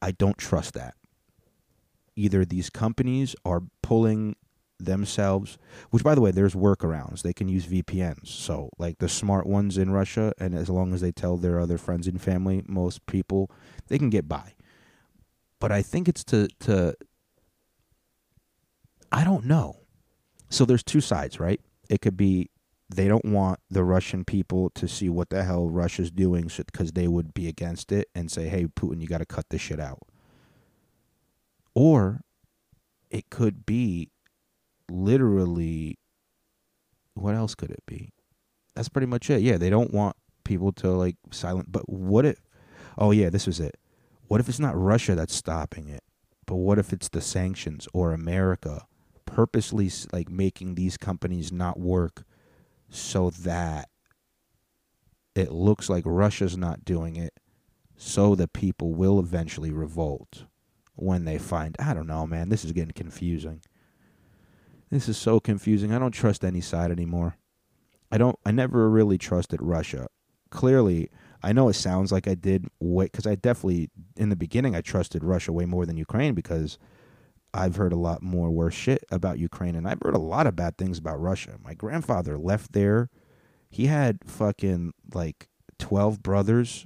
I don't trust that. Either these companies are pulling themselves, which by the way, there's workarounds. They can use VPNs. So, like the smart ones in Russia, and as long as they tell their other friends and family, most people, they can get by but I think it's to to I don't know. So there's two sides, right? It could be they don't want the Russian people to see what the hell Russia's doing because they would be against it and say, "Hey, Putin, you got to cut this shit out." Or it could be literally what else could it be? That's pretty much it. Yeah, they don't want people to like silent, but what if Oh yeah, this was it what if it's not Russia that's stopping it, but what if it's the sanctions or America purposely like making these companies not work so that it looks like Russia's not doing it, so the people will eventually revolt. when they find. I don't know, man. This is getting confusing. This is so confusing. I don't trust any side anymore. I don't. I never really trusted Russia. Clearly, I know it sounds like I did way because I definitely in the beginning I trusted Russia way more than Ukraine because I've heard a lot more worse shit about Ukraine and I've heard a lot of bad things about Russia. My grandfather left there. He had fucking like twelve brothers.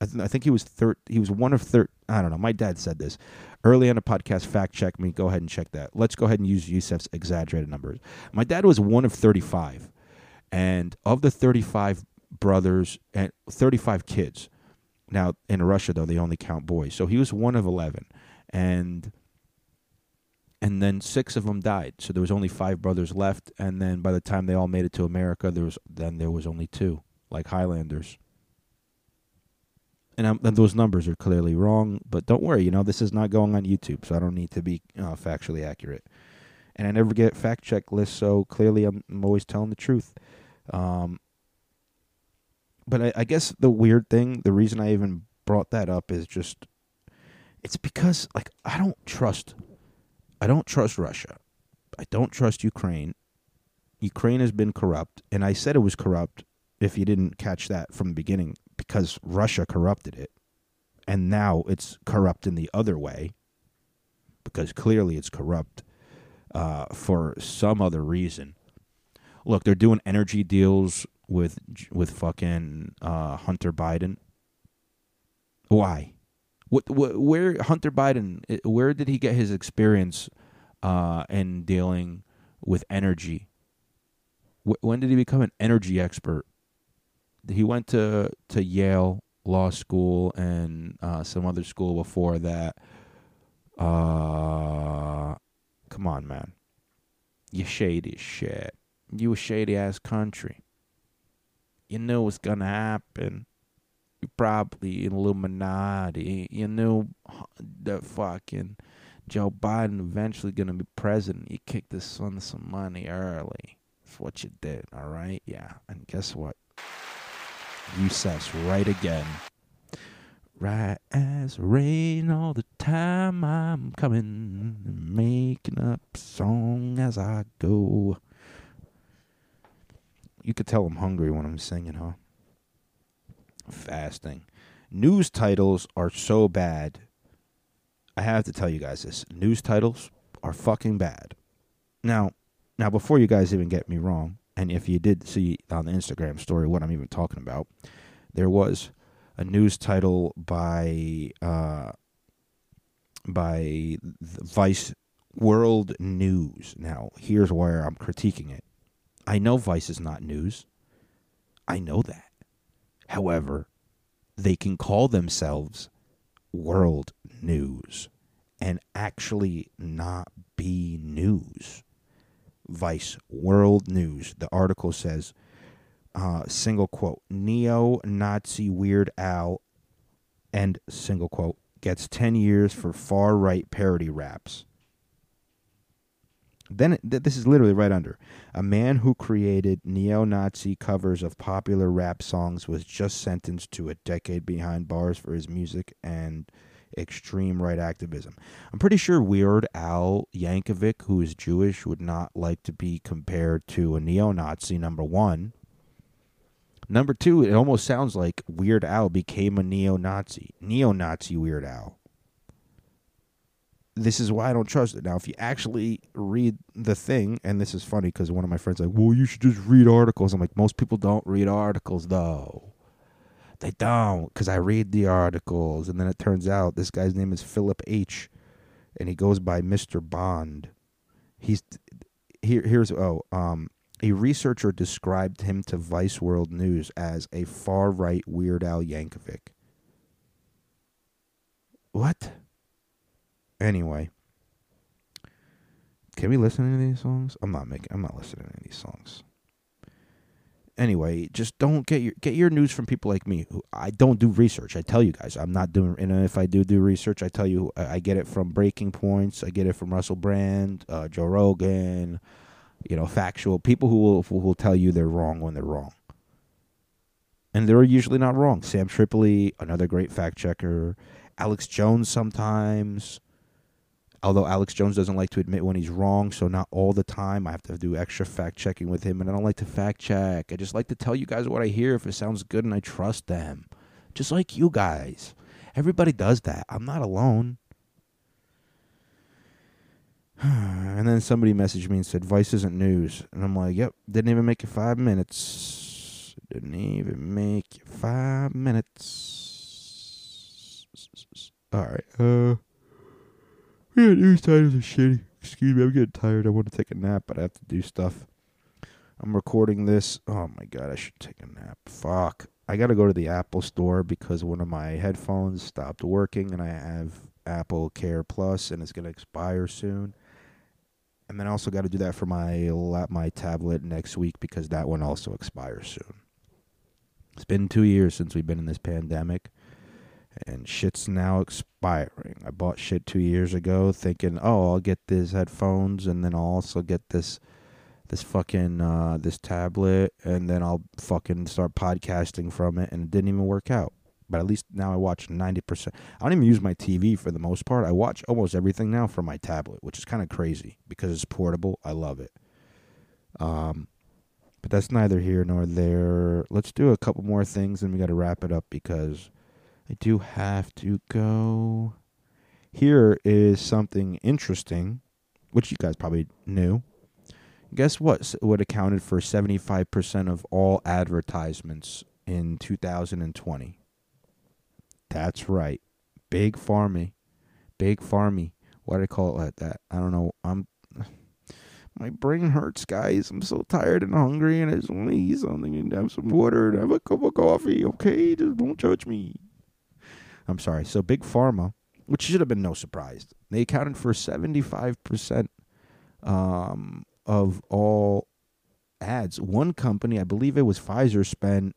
I, th- I think he was thir- He was one of thir. I don't know. My dad said this early on a podcast. Fact check me. Go ahead and check that. Let's go ahead and use Yusef's exaggerated numbers. My dad was one of thirty-five, and of the thirty-five brothers and 35 kids. Now in Russia though they only count boys. So he was one of 11 and and then 6 of them died. So there was only 5 brothers left and then by the time they all made it to America there was then there was only 2 like Highlanders. And, and those numbers are clearly wrong, but don't worry, you know this is not going on YouTube, so I don't need to be uh, factually accurate. And I never get fact check lists, so clearly I'm, I'm always telling the truth. Um, but I, I guess the weird thing, the reason I even brought that up is just it's because like I don't trust I don't trust Russia. I don't trust Ukraine. Ukraine has been corrupt, and I said it was corrupt if you didn't catch that from the beginning because Russia corrupted it. And now it's corrupt in the other way because clearly it's corrupt uh, for some other reason. Look, they're doing energy deals with with fucking uh, Hunter Biden. Why? What, what? Where Hunter Biden? eh, Where did he get his experience uh, in dealing with energy? Wh- when did he become an energy expert? He went to to Yale Law School and uh, some other school before that. Uh, come on, man. You shady shit. You a shady ass country you knew what's gonna happen. You probably Illuminati. You knew that fucking Joe Biden eventually gonna be president. You kicked his son some money early. That's what you did, all right? Yeah. And guess what? Yusef's right again. Right as rain all the time I'm coming making up song as I go. You could tell I'm hungry when I'm singing, huh? Fasting. News titles are so bad. I have to tell you guys this. News titles are fucking bad. Now, now before you guys even get me wrong, and if you did see on the Instagram story what I'm even talking about, there was a news title by uh by Vice World News. Now, here's where I'm critiquing it. I know Vice is not news. I know that. However, they can call themselves world news and actually not be news. Vice World News. The article says, uh, single quote, neo Nazi Weird Al, end single quote, gets 10 years for far right parody raps. Then th- this is literally right under. A man who created neo-Nazi covers of popular rap songs was just sentenced to a decade behind bars for his music and extreme right activism. I'm pretty sure Weird Al Yankovic, who is Jewish, would not like to be compared to a neo-Nazi. Number one. Number two, it almost sounds like Weird Al became a neo-Nazi. Neo-Nazi Weird Al this is why I don't trust it. Now, if you actually read the thing, and this is funny because one of my friends like, well, you should just read articles. I'm like, most people don't read articles though. They don't because I read the articles, and then it turns out this guy's name is Philip H, and he goes by Mister Bond. He's here. Here's oh um. A researcher described him to Vice World News as a far right Weird Al Yankovic. What? Anyway, can we listen to any of these songs? I'm not making. I'm not listening to any of these songs. Anyway, just don't get your get your news from people like me. Who I don't do research. I tell you guys, I'm not doing. And if I do do research, I tell you, I I get it from Breaking Points. I get it from Russell Brand, uh, Joe Rogan. You know, factual people who will who will tell you they're wrong when they're wrong. And they're usually not wrong. Sam Tripoli, another great fact checker. Alex Jones sometimes. Although Alex Jones doesn't like to admit when he's wrong, so not all the time. I have to do extra fact checking with him, and I don't like to fact check. I just like to tell you guys what I hear if it sounds good and I trust them. Just like you guys. Everybody does that. I'm not alone. <sighs> and then somebody messaged me and said, Vice isn't news. And I'm like, yep, didn't even make it five minutes. Didn't even make it five minutes. All right. Uh, yeah, news titles are shitty. Excuse me, I'm getting tired. I want to take a nap, but I have to do stuff. I'm recording this. Oh my god, I should take a nap. Fuck. I got to go to the Apple store because one of my headphones stopped working and I have Apple Care Plus and it's to expire soon. And then I also got to do that for my lap, my tablet next week because that one also expires soon. It's been 2 years since we've been in this pandemic and shit's now expiring. I bought shit 2 years ago thinking, "Oh, I'll get these headphones and then I'll also get this this fucking uh, this tablet, and then I'll fucking start podcasting from it, and it didn't even work out. But at least now I watch ninety percent. I don't even use my TV for the most part. I watch almost everything now from my tablet, which is kind of crazy because it's portable. I love it. Um, but that's neither here nor there. Let's do a couple more things, and we got to wrap it up because I do have to go. Here is something interesting, which you guys probably knew. Guess what what accounted for 75% of all advertisements in 2020 that's right. Big farmy big farmy why do i call it like that? I don't know. I'm <sighs> my brain hurts guys. I'm so tired and hungry and i just want to eat something and have some water and have a cup of coffee okay? Just don't judge me i'm sorry so big pharma which should have been no surprise they accounted for 75% um, of all ads. One company, I believe it was Pfizer, spent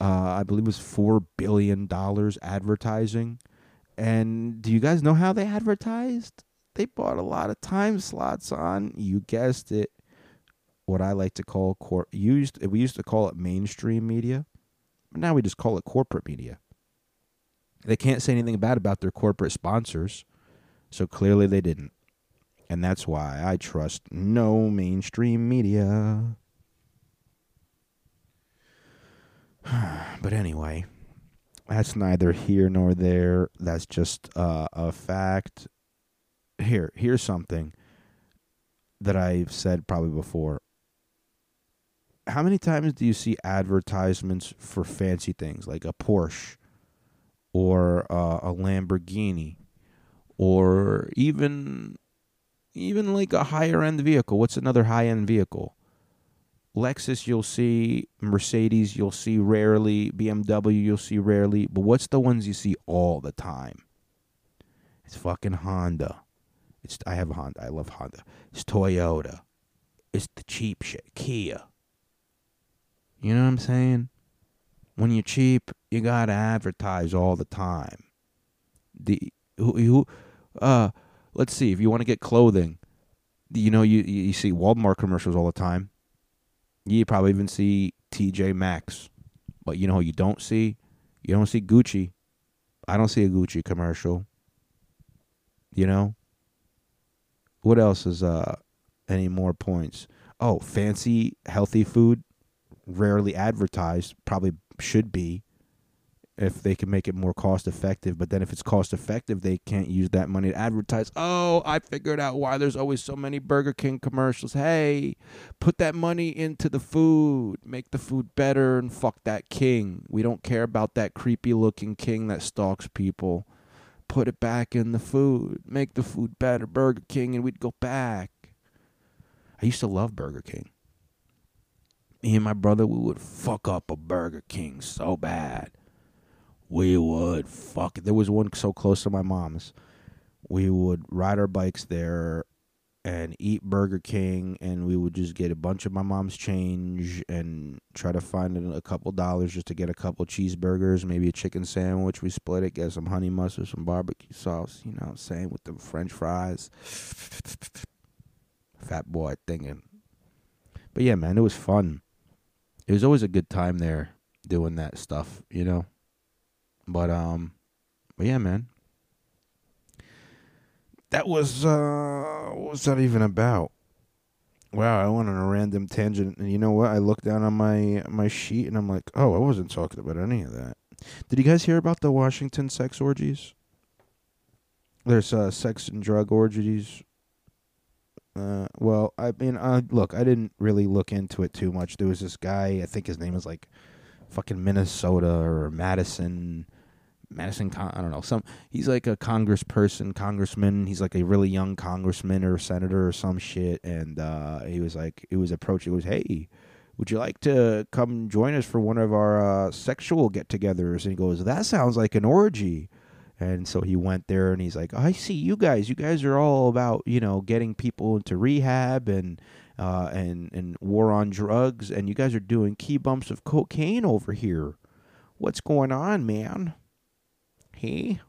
uh, I believe it was four billion dollars advertising. And do you guys know how they advertised? They bought a lot of time slots on. You guessed it. What I like to call cor- used we used to call it mainstream media, but now we just call it corporate media. They can't say anything bad about their corporate sponsors, so clearly they didn't. And that's why I trust no mainstream media. <sighs> but anyway, that's neither here nor there. That's just uh, a fact. Here, here's something that I've said probably before. How many times do you see advertisements for fancy things like a Porsche or uh, a Lamborghini or even even like a higher end vehicle. What's another high end vehicle? Lexus, you'll see. Mercedes, you'll see rarely. BMW, you'll see rarely. But what's the ones you see all the time? It's fucking Honda. It's I have a Honda. I love Honda. It's Toyota. It's the cheap shit. Kia. You know what I'm saying? When you're cheap, you gotta advertise all the time. The who, who uh let's see if you want to get clothing you know you you see Walmart commercials all the time. You probably even see TJ Maxx. But you know you don't see? You don't see Gucci. I don't see a Gucci commercial. You know? What else is uh any more points? Oh fancy healthy food rarely advertised probably should be if they can make it more cost effective. But then if it's cost effective, they can't use that money to advertise. Oh, I figured out why there's always so many Burger King commercials. Hey, put that money into the food, make the food better, and fuck that king. We don't care about that creepy looking king that stalks people. Put it back in the food, make the food better, Burger King, and we'd go back. I used to love Burger King. Me and my brother, we would fuck up a Burger King so bad. We would fuck there was one so close to my mom's. We would ride our bikes there and eat burger king and we would just get a bunch of my mom's change and try to find a couple dollars just to get a couple cheeseburgers maybe a chicken sandwich. We split it get some honey mustard some barbecue sauce you know saying with the french fries. Fat boy thinking. But yeah man it was fun it was always a good time there doing that stuff you know but um, but yeah, man, that was uh what was that even about? Wow, I went on a random tangent and you know what? I looked down on my my sheet and I'm like, "Oh, I wasn't talking about any of that." Did you guys hear about the Washington sex orgies? There's uh sex and drug orgies. Uh well, I mean, uh look, I didn't really look into it too much. There was this guy, I think his name was like fucking Minnesota or Madison Madison, Con- I don't know. Some he's like a congressperson, congressman. He's like a really young congressman or senator or some shit. And uh, he was like, he was approaching. It was, hey, would you like to come join us for one of our uh, sexual get-togethers? And he goes, that sounds like an orgy. And so he went there, and he's like, I see you guys. You guys are all about you know getting people into rehab and. Uh, and and war on drugs, and you guys are doing key bumps of cocaine over here. What's going on, man? He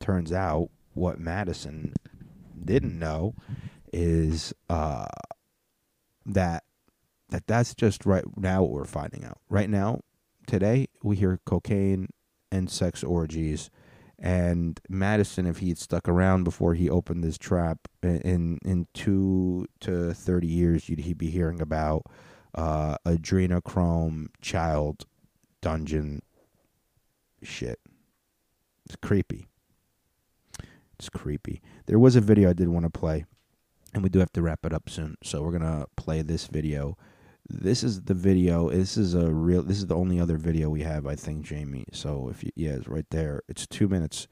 turns out what Madison didn't know is uh, that that that's just right now what we're finding out. Right now, today we hear cocaine and sex orgies, and Madison, if he had stuck around before he opened this trap in in two to thirty years, you'd he'd be hearing about uh, adrenochrome child dungeon shit. It's creepy. It's creepy. There was a video I did want to play, and we do have to wrap it up soon. So we're gonna play this video. This is the video. This is a real. This is the only other video we have, I think, Jamie. So if you, yeah, it's right there. It's two minutes.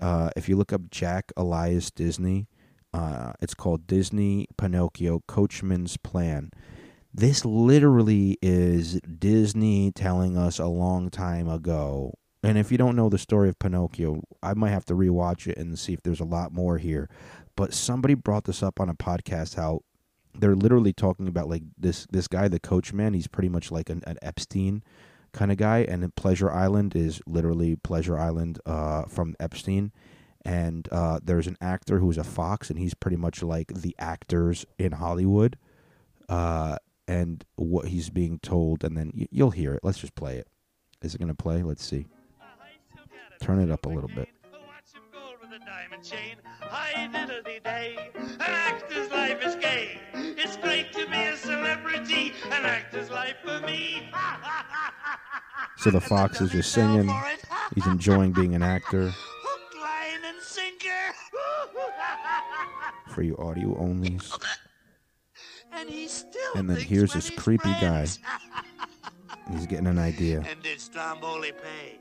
Uh, if you look up Jack Elias Disney, uh, it's called Disney Pinocchio Coachman's Plan. This literally is Disney telling us a long time ago and if you don't know the story of Pinocchio, I might have to rewatch it and see if there's a lot more here. But somebody brought this up on a podcast how they're literally talking about like this this guy, the coach man. He's pretty much like an, an Epstein kind of guy, and Pleasure Island is literally Pleasure Island uh, from Epstein. And uh, there's an actor who's a fox, and he's pretty much like the actors in Hollywood. Uh, and what he's being told, and then y- you'll hear it. Let's just play it. Is it going to play? Let's see. Turn it up a little bit. Him go a <laughs> So the fox is just singing. He's enjoying being an actor. Hook, line, and sinker. For you audio onlys. and And then here's this his creepy guy. <laughs> He's getting an idea. and did Stromboli pay?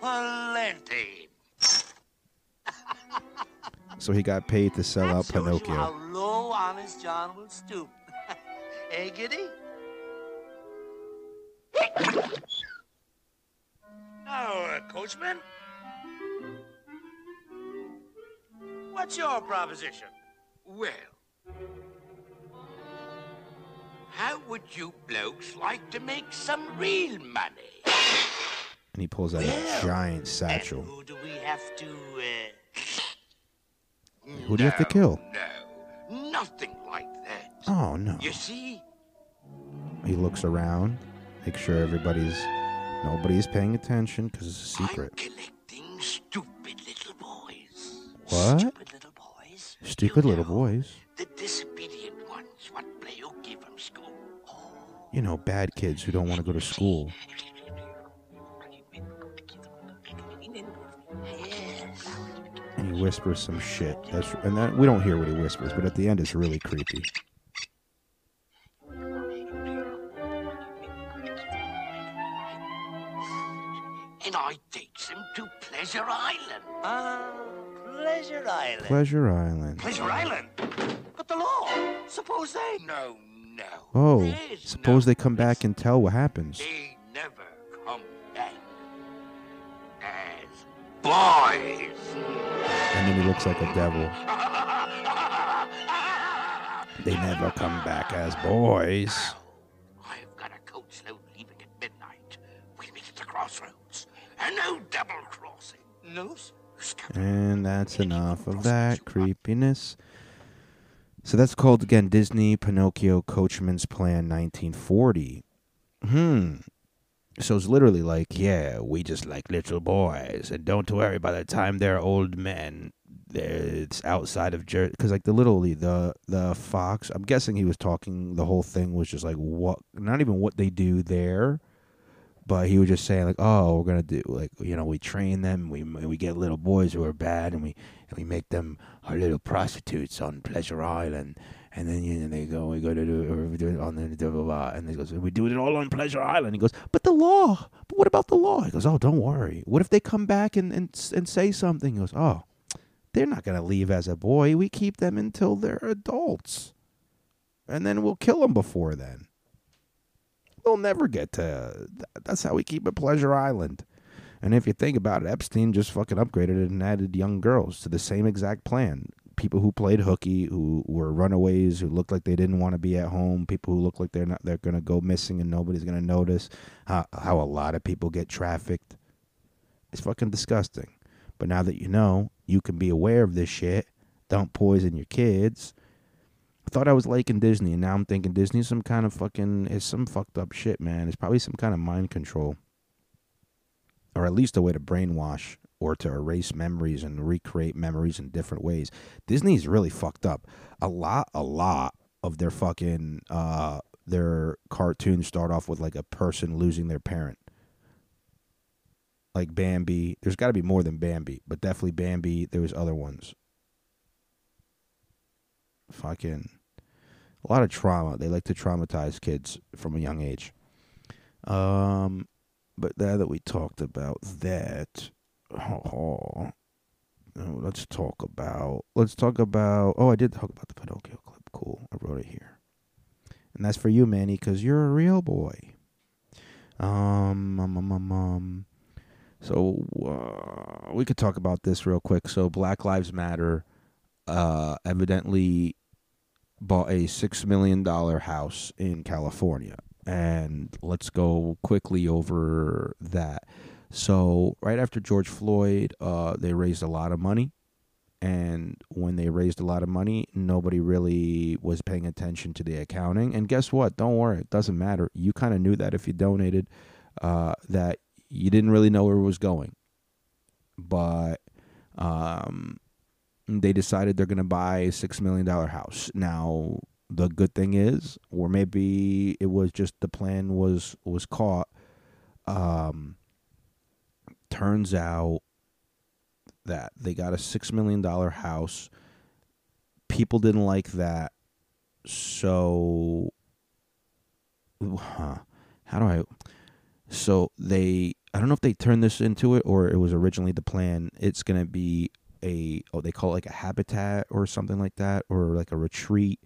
Plenty. <laughs> So he got paid to sell out That you Pinocchio. how low honest John will stoop. hey, eh, Giddy? Now, uh, coachman. What's your proposition? Well, how would you blokes like to make some real money? And he pulls out a giant satchel. And who do we have to, uh... Who do you have to kill? No, nothing like that. Oh no. You see, He looks around, make sure everybody's nobody's paying attention because it's a I'm secret. collecting stupid little boys. What? Stupid little boys. Stupid You little know, boys. The disobedient ones, what play you give from school. You know, bad kids who don't want to go to school. And he whispers some shit. That's and that we don't hear what he whispers, but at the end it's really creepy. Pleasure Island. Ah, Pleasure Island. Pleasure Island. Pleasure Island? But the law. Suppose they... No, no. Oh, There's suppose no they come back and tell what happens. They never come back as boys. And then he looks like a devil. <laughs> They never come back as boys. Sir. And that's enough of that creepiness. So that's called again Disney Pinocchio Coachman's Plan 1940. Hmm. So it's literally like, yeah, we just like little boys, and don't worry. By the time they're old men, it's outside of Jersey because like the literally the the Fox. I'm guessing he was talking. The whole thing was just like what, not even what they do there, but he was just saying like, oh, we're gonna do like you know we train them. We we get little boys who are bad and we and we make them our little prostitutes on Pleasure Island. And then you know, they go, we go to do, or we do it on the blah, blah, blah. and he goes, we do it all on Pleasure Island. He goes, but the law, but what about the law? He goes, oh, don't worry. What if they come back and and and say something? He goes, oh, they're not gonna leave as a boy. We keep them until they're adults, and then we'll kill them before then. They'll never get to. That's how we keep it Pleasure Island. And if you think about it, Epstein just fucking upgraded it and added young girls to the same exact plan. People who played hooky, who were runaways, who looked like they didn't want to be at home, people who look like they're not they're gonna go missing and nobody's gonna notice. How how a lot of people get trafficked. It's fucking disgusting. But now that you know, you can be aware of this shit. Don't poison your kids. I thought I was liking Disney, and now I'm thinking Disney's some kind of fucking is some fucked up shit, man. It's probably some kind of mind control, or at least a way to brainwash or to erase memories and recreate memories in different ways. Disney's really fucked up. A lot, a lot of their fucking uh their cartoons start off with like a person losing their parent. Like Bambi. There's got to be more than Bambi, but definitely Bambi. There was other ones. Fucking a lot of trauma. They like to traumatize kids from a young age. Um, but now that we talked about that, oh, let's talk about let's talk about. Oh, I did talk about the Pinocchio clip. Cool, I wrote it here, and that's for you, Manny, because you're a real boy. Um, um, um, um, um. So uh, we could talk about this real quick. So Black Lives Matter, uh, evidently bought a six million dollar house in California, and let's go quickly over that. So right after George Floyd, uh, they raised a lot of money, and when they raised a lot of money, nobody really was paying attention to the accounting. And guess what? Don't worry, it doesn't matter. You kind of knew that if you donated, uh, that you didn't really know where it was going, but um, they decided they're going to buy a six million dollar house. Now, the good thing is, or maybe it was just the plan was was caught. Um, turns out that they got a six million dollar house. People didn't like that, so huh, how do I? So they, I don't know if they turned this into it or it was originally the plan. It's gonna be a oh they call it like a habitat or something like that or like a retreat.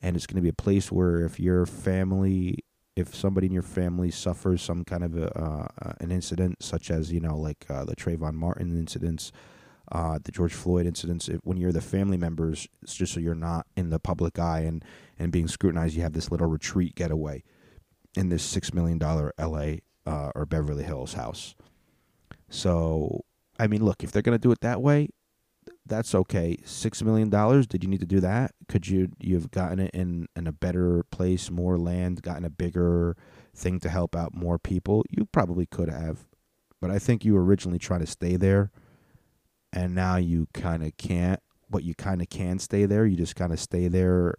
And it's going to be a place where if your family if somebody in your family suffers some kind of a, uh, an incident such as you know like uh, the Trayvon Martin incidents uh, the George Floyd incidents if, when you're the family members it's just so you're not in the public eye and and being scrutinized you have this little retreat getaway in this 6 million dollar LA uh, or Beverly Hills house. So I mean look if they're going to do it that way that's okay. Six million dollars. Did you need to do that? Could you you've gotten it in in a better place, more land, gotten a bigger thing to help out more people? You probably could have, but I think you originally trying to stay there, and now you kind of can't. But you kind of can stay there. You just kind of stay there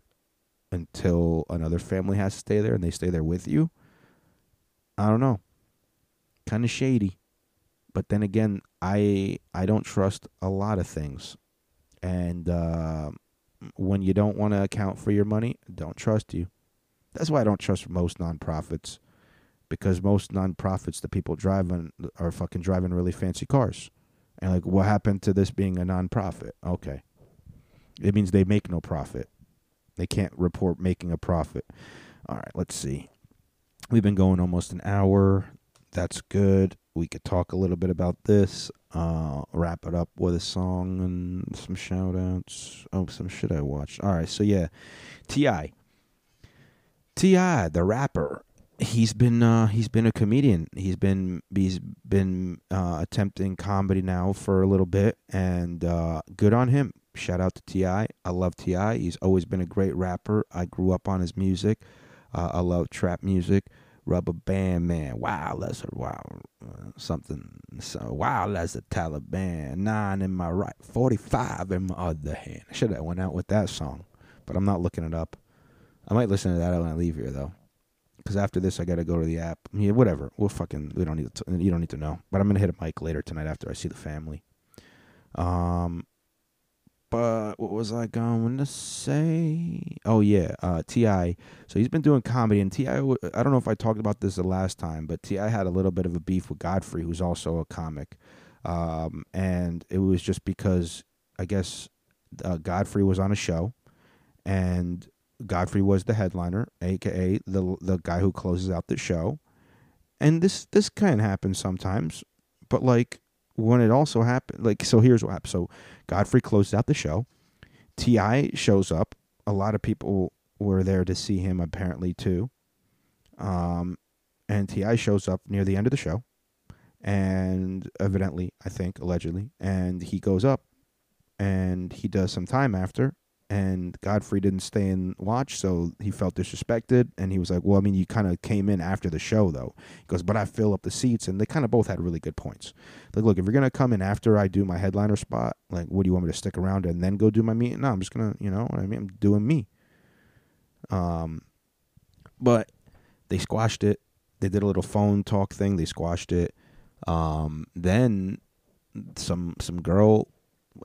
until another family has to stay there, and they stay there with you. I don't know. Kind of shady but then again, I I don't trust a lot of things, and uh, when you don't want to account for your money, don't trust you. That's why I don't trust most nonprofits, because most nonprofits, the people driving are fucking driving really fancy cars, and like, what happened to this being a nonprofit? Okay, it means they make no profit. They can't report making a profit. All right, let's see. We've been going almost an hour. That's good we could talk a little bit about this. Uh, wrap it up with a song and some shout outs. Oh, some shit I watched. All right, so yeah, T.I. T.I., the rapper. He's been uh, he's been a comedian. He's been he's been uh, attempting comedy now for a little bit, and uh, good on him. Shout out to T.I. I love T.I. He's always been a great rapper. I grew up on his music. Uh, I love trap music. Rubber Band Man, wild as a wow, uh, something, so wild as a Taliban. Nine in my right, forty-five in my other hand. I should have went out with that song, but I'm not looking it up. I might listen to that when I leave here though, because after this I gotta go to the app. Yeah, whatever. We'll fucking. We don't need to. You don't need to know. But I'm gonna hit a mic later tonight after I see the family. Um, but what was I going to say? Oh yeah, uh, Ti. So he's been doing comedy, and Ti. I don't know if I talked about this the last time, but T.I. had a little bit of a beef with Godfrey, who's also a comic, um, and it was just because I guess uh, Godfrey was on a show, and Godfrey was the headliner, aka the the guy who closes out the show, and this this kind of happens sometimes, but like when it also happened, like so here's what happened. So Godfrey closed out the show. T.I. shows up. A lot of people were there to see him apparently too. Um, and T.I. shows up near the end of the show, and evidently, I think allegedly, and he goes up, and he does some time after, and Godfrey didn't stay and watch, so he felt disrespected, and he was like, "Well, I mean, you kind of came in after the show, though." He goes, "But I fill up the seats," and they kind of both had really good points. Like, look, if you're gonna come in after I do my headliner spot, like, what do you want me to stick around and then go do my meet? No, I'm just gonna, you know, what I mean, I'm doing me. Um, but they squashed it. They did a little phone talk thing. They squashed it. Um, then some some girl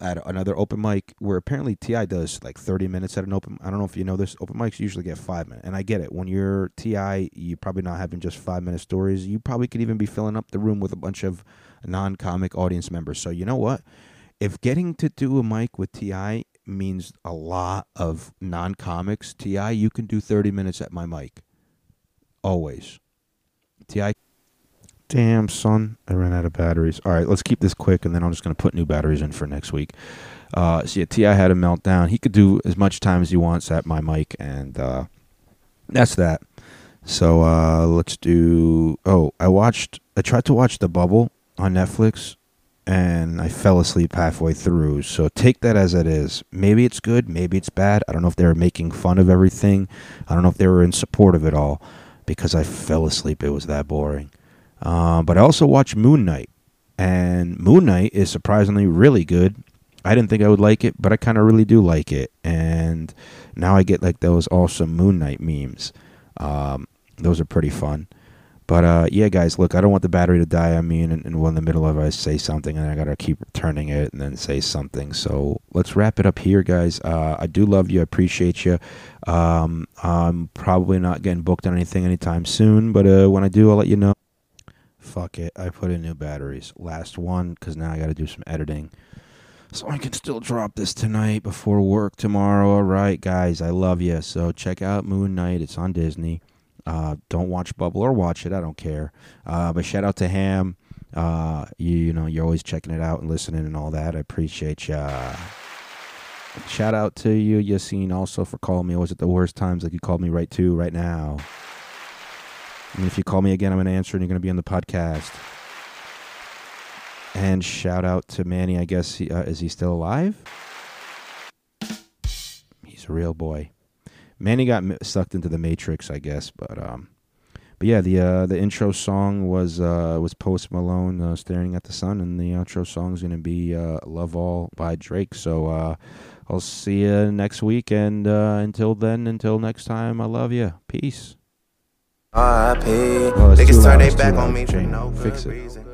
at another open mic where apparently T.I. does like 30 minutes at an open. I don't know if you know this. Open mics usually get five minutes, and I get it. When you're T.I., you're probably not having just five minute stories. You probably could even be filling up the room with a bunch of non-comic audience members. So you know what? If getting to do a mic with T.I. means a lot of non-comics, T.I., you can do 30 minutes at my mic. Always. Ti. Damn, son. I ran out of batteries. All right, let's keep this quick, and then I'm just going to put new batteries in for next week. Uh, so, yeah, T.I. had a meltdown. He could do as much time as he wants at my mic, and uh, that's that. So, uh, let's do. Oh, I watched. I tried to watch The Bubble on Netflix, and I fell asleep halfway through. So, take that as it is. Maybe it's good, maybe it's bad. I don't know if they were making fun of everything, I don't know if they were in support of it all, because I fell asleep. It was that boring. Uh, but I also watched Moon Knight, and Moon Knight is surprisingly really good. I didn't think I would like it, but I kind of really do like it, and now I get like those awesome Moon Knight memes. Um, those are pretty fun. But uh, yeah, guys, look, I don't want the battery to die on me, and, and in the middle of it, I say something, and I gotta keep turning it, and then say something. So let's wrap it up here, guys. Uh, I do love you, I appreciate you. Um, I'm probably not getting booked on anything anytime soon, but uh, when I do, I'll let you know. Fuck it. I put in new batteries. Last one because now I got to do some editing. So I can still drop this tonight before work tomorrow. All right, guys. I love you. So check out Moon Knight. It's on Disney. Uh, don't watch Bubble or watch it. I don't care. Uh, but shout out to Ham. Uh, you, you know, you're always checking it out and listening and all that. I appreciate ya. Shout out to you, Yassine, also for calling me. Was it the worst times like you called me right to right now? And if you call me again, I'm going to answer and you're going to be on the podcast. And shout out to Manny. I guess, he, uh, is he still alive? He's a real boy. Manny got sucked into the Matrix, I guess. But, um, but yeah, the uh, the intro song was uh, was Post Malone uh, staring at the sun, and the outro song is going to be uh, "Love All" by Drake. So uh, I'll see you next week, and uh, until then, until next time, I love you. Peace. RIP. Oh, Niggas turn their back on me for no fix it. reason.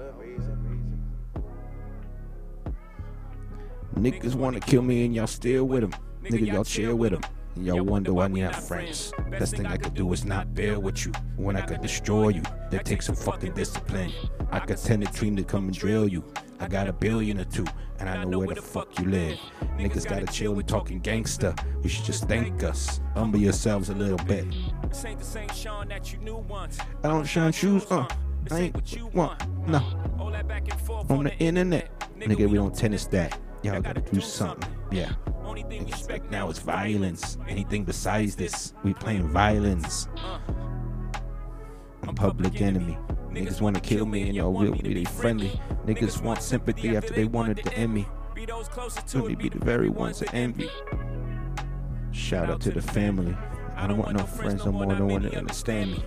Niggas wanna kill me and y'all still with them. Nigga, y'all chill with them. Y'all wonder why me not friends. Best thing I could do is not bear with you. When I could destroy you, that takes some fucking discipline. I could send a team to come and drill you. I got a billion or two, and I know where the fuck you live. Niggas gotta chill, we talking gangster. You should just thank us. Humble yourselves a little bit. This ain't the same Sean that you knew once. I don't shine shoes, uh. I ain't what you want, no. All that back and forth On the internet. Nigga, we don't tennis that. Y'all gotta do something. Yeah. Only thing we expect now is violence. Anything besides this, we playing violence. Uh. I'm public enemy. Niggas wanna kill me and y'all will be they friendly. Niggas want sympathy after they wanted to end me. Be those closest Let to me be the very ones that envy. Shout out to the family. I don't want no friends no more, no one to understand me.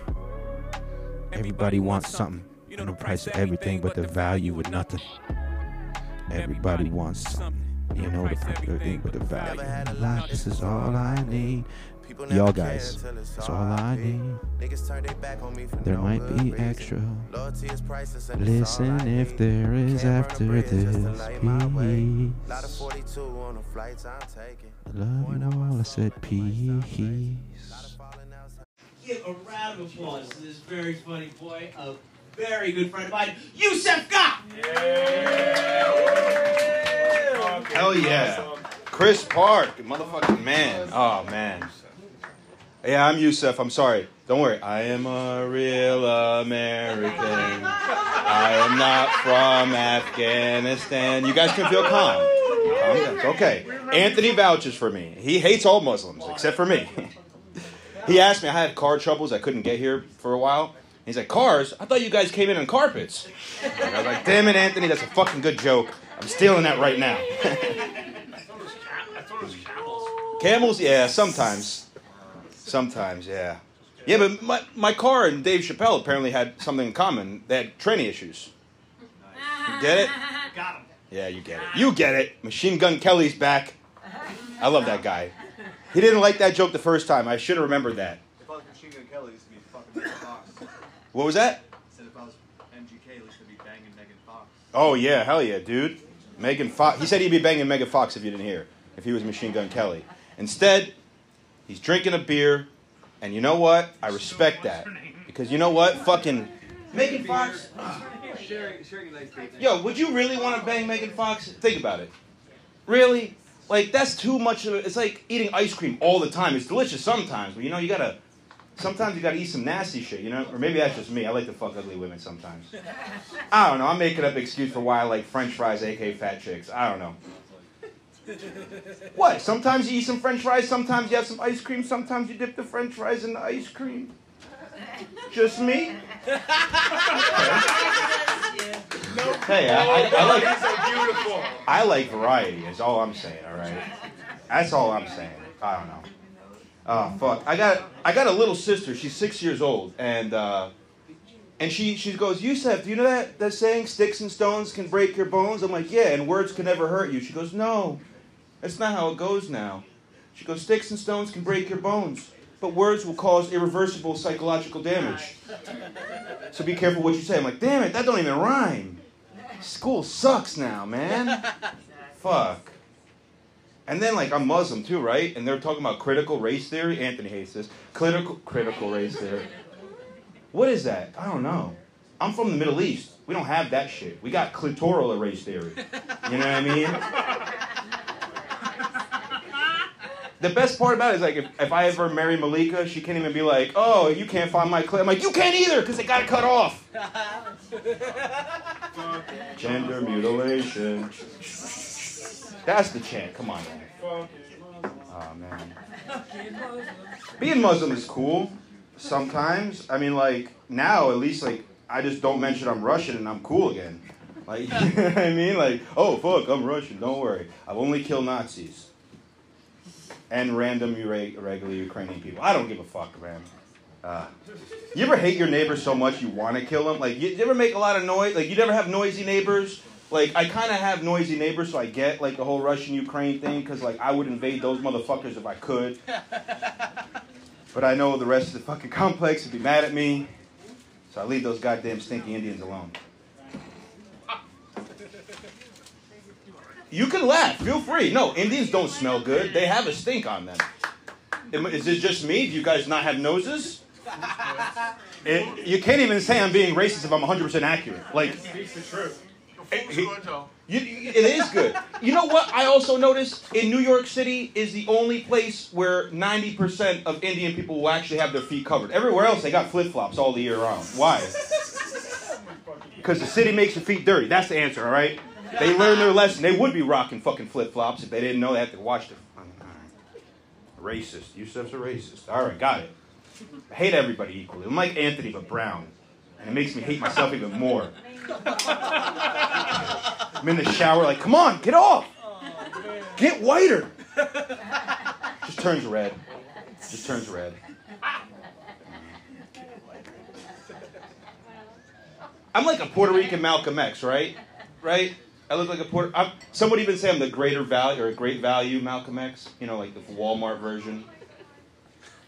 Everybody wants something. You know the price of everything, but the value with nothing. Everybody wants something. You know the price of everything, but the value. in life. This is all I need. Y'all guys, that's all I need. There might be extra. Listen if there is after this peace. I love you all. I said peace. Give a round of applause to this very funny boy, a very good friend of mine, Yusef Goff. Hell yeah. Chris Park, motherfucking man. Oh, man. Yeah, I'm Yusef. I'm sorry. Don't worry. I am a real American. I am not from Afghanistan. You guys can feel calm. Calm. Okay. Anthony vouches for me. He hates all Muslims except for me. <laughs> he asked me, I had car troubles. I couldn't get here for a while. He's like, Cars? I thought you guys came in on carpets. I was like, Damn it, Anthony. That's a fucking good joke. I'm stealing that right now. Camels? Yeah, sometimes. Sometimes, yeah. Yeah, but my, my car and Dave Chappelle apparently had something in common. They had tranny issues. You get it? Got him. Yeah, you get it. You get it. Machine Gun Kelly's back. I love that guy. He didn't like that joke the first time. I should have remembered that. If I was Machine Gun Kelly, used to be fucking Megan What was that? said if I was MGK, it used to be banging Megan Fox. Oh, yeah, hell yeah, dude. Megan Fox. He said he'd be banging Megan Fox if you didn't hear, if he was Machine Gun Kelly. Instead, he's drinking a beer, and you know what? I respect that. Because you know what? Fucking Megan Fox. Yo, would you really want to bang Megan Fox? Think about it. Really? Like that's too much of it. It's like eating ice cream all the time. It's delicious sometimes, but you know you gotta. Sometimes you gotta eat some nasty shit, you know. Or maybe that's just me. I like to fuck ugly women sometimes. I don't know. I'm making up an excuse for why I like French fries, aka fat chicks. I don't know. <laughs> What? Sometimes you eat some French fries. Sometimes you have some ice cream. Sometimes you dip the French fries in the ice cream. Just me? <laughs> Hey, I, I, I like. I like variety. Is all I'm saying. All right. That's all I'm saying. I don't know. Oh fuck! I got I got a little sister. She's six years old, and uh, and she she goes, Yusef, do you know that that saying, "Sticks and stones can break your bones"? I'm like, yeah, and words can never hurt you. She goes, no, that's not how it goes now. She goes, sticks and stones can break your bones, but words will cause irreversible psychological damage. So be careful what you say. I'm like, damn it, that don't even rhyme. School sucks now, man. <laughs> Fuck. And then like I'm Muslim too, right? And they're talking about critical race theory. Anthony hates this. Critical critical race theory. What is that? I don't know. I'm from the Middle East. We don't have that shit. We got clitoral race theory. You know what I mean? The best part about it is like if, if I ever marry Malika, she can't even be like, oh, you can't find my clit. I'm like, you can't either because they got it cut off. <laughs> Gender mutilation. That's the chant. Come on, man. Oh man. Being Muslim is cool. Sometimes. I mean, like now at least, like I just don't mention I'm Russian and I'm cool again. Like, <laughs> you know what I mean? Like, oh fuck, I'm Russian. Don't worry. I've only killed Nazis and random regular Ukrainian people. I don't give a fuck, man. Uh, you ever hate your neighbor so much you want to kill them? Like, you, you ever make a lot of noise? Like, you never have noisy neighbors? Like, I kind of have noisy neighbors, so I get like the whole Russian Ukraine thing, because like I would invade those motherfuckers if I could. <laughs> But I know the rest of the fucking complex would be mad at me, so I leave those goddamn stinky Indians alone. You can laugh. Feel free. No, Indians don't smell good. They have a stink on them. Is this just me? Do you guys not have noses? <laughs> It- you can't even say I'm being racist if I'm 100% accurate. Like, it, he- you- it is good. You know what I also noticed? In New York City is the only place where 90% of Indian people will actually have their feet covered. Everywhere else, they got flip flops all the year round. Why? Because the city makes your feet dirty. That's the answer, all right? They learned their lesson. They would be rocking fucking flip flops if they didn't know they had to watch the. Racist. Yusef's a racist. All right, got it. I hate everybody equally. I'm like Anthony, but brown. And it makes me hate myself even more. I'm in the shower, like, come on, get off. Get whiter. Just turns red. Just turns red. I'm like a Puerto Rican Malcolm X, right? Right? I look like a Puerto. I'm, somebody even say I'm the greater value or a great value Malcolm X. You know, like the Walmart version.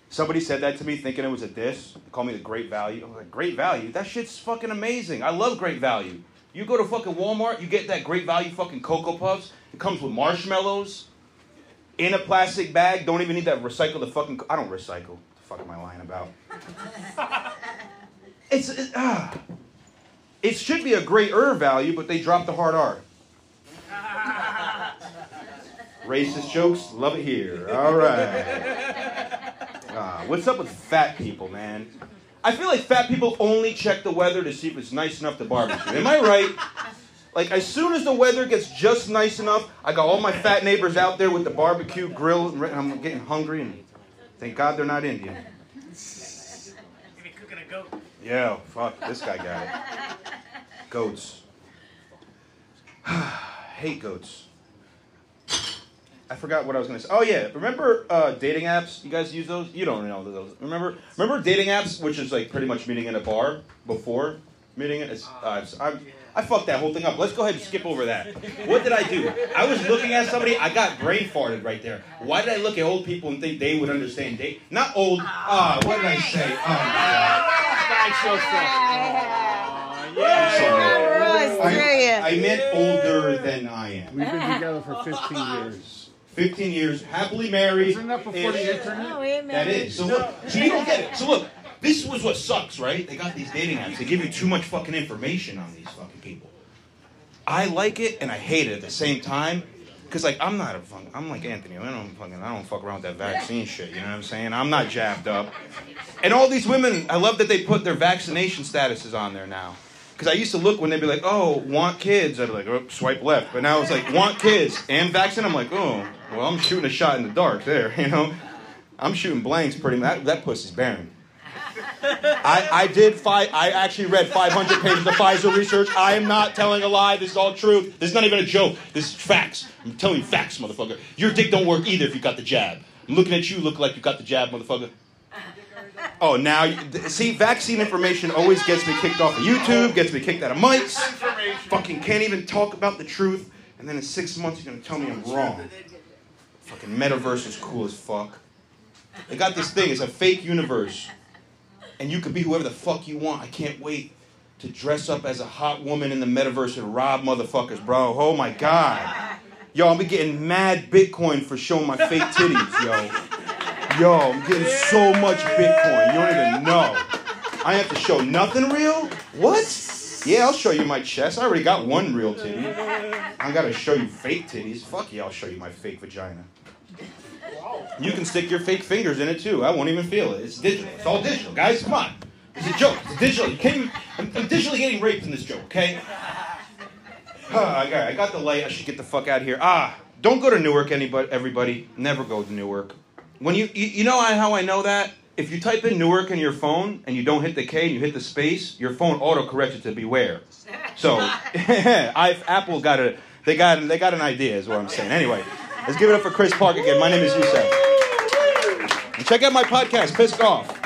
Somebody said that to me thinking it was a diss. They called me the great value. I was like, great value? That shit's fucking amazing. I love great value. You go to fucking Walmart, you get that great value fucking Cocoa Puffs. It comes with marshmallows in a plastic bag. Don't even need that recycle the fucking. I don't recycle. What the fuck am I lying about? <laughs> it's it, ah. It should be a greater value, but they dropped the hard R. <laughs> Racist jokes, love it here. All right. <laughs> What's up with fat people, man? I feel like fat people only check the weather to see if it's nice enough to barbecue. Am I right? Like as soon as the weather gets just nice enough, I got all my fat neighbors out there with the barbecue grill, and I'm getting hungry, and thank God they're not Indian. Maybe cooking a goat. Yeah, fuck, this guy got it. Goats. <sighs> Hate goats. I forgot what I was gonna say. Oh yeah, remember uh, dating apps? You guys use those? You don't know those. Remember? Remember dating apps, which is like pretty much meeting in a bar before meeting it. It's, uh, it's, I'm, I fucked that whole thing up. Let's go ahead and skip over that. What did I do? I was looking at somebody. I got brain farted right there. Why did I look at old people and think they would understand date? Not old. Ah, what did I say? Oh my god. I'm sorry. I, I meant older than I am. We've been together for 15 years. 15 years, happily married. Isn't that before the internet? That is. So look, so you don't get it. So look, this was what sucks, right? They got these dating apps. They give you too much fucking information on these fucking people. I like it and I hate it at the same time. Cause like I'm not a fucking, I'm like Anthony. I don't fucking, I don't fuck around with that vaccine shit. You know what I'm saying? I'm not jabbed up. And all these women, I love that they put their vaccination statuses on there now. Because I used to look when they'd be like, oh, want kids. I'd be like, oh, swipe left. But now it's like, want kids and vaccine. I'm like, oh, well, I'm shooting a shot in the dark there, <laughs> you know? I'm shooting blanks pretty much. That, that pussy's barren. I, I did fight. I actually read 500 pages of Pfizer research. I am not telling a lie. This is all truth. This is not even a joke. This is facts. I'm telling you facts, motherfucker. Your dick don't work either if you got the jab. I'm looking at you, look like you got the jab, motherfucker. Oh, now you, see, vaccine information always gets me kicked off of YouTube, gets me kicked out of mics. Fucking can't even talk about the truth, and then in six months you're gonna tell me I'm wrong. Fucking metaverse is cool as fuck. They got this thing. It's a fake universe, and you can be whoever the fuck you want. I can't wait to dress up as a hot woman in the metaverse and rob motherfuckers, bro. Oh my god. Yo, I'm getting mad Bitcoin for showing my fake titties, yo. Yo, I'm getting so much Bitcoin. You don't even know. I have to show nothing real? What? Yeah, I'll show you my chest. I already got one real titty. I gotta show you fake titties. Fuck yeah, I'll show you my fake vagina. You can stick your fake fingers in it too. I won't even feel it. It's digital. It's all digital, guys. Come on. It's a joke. It's digital. You can't even, I'm, I'm digitally getting raped in this joke, okay? Ah, I got, I got the light. I should get the fuck out of here. Ah, don't go to Newark, anybody, everybody. Never go to Newark. When you, you, you know how I know that? If you type in Newark in your phone and you don't hit the K and you hit the space, your phone auto corrects it to beware. So, <laughs> <laughs> I've Apple got a they got they got an idea is what I'm saying. Anyway, let's give it up for Chris Park again. My name is Yusef. And check out my podcast, Pissed Off.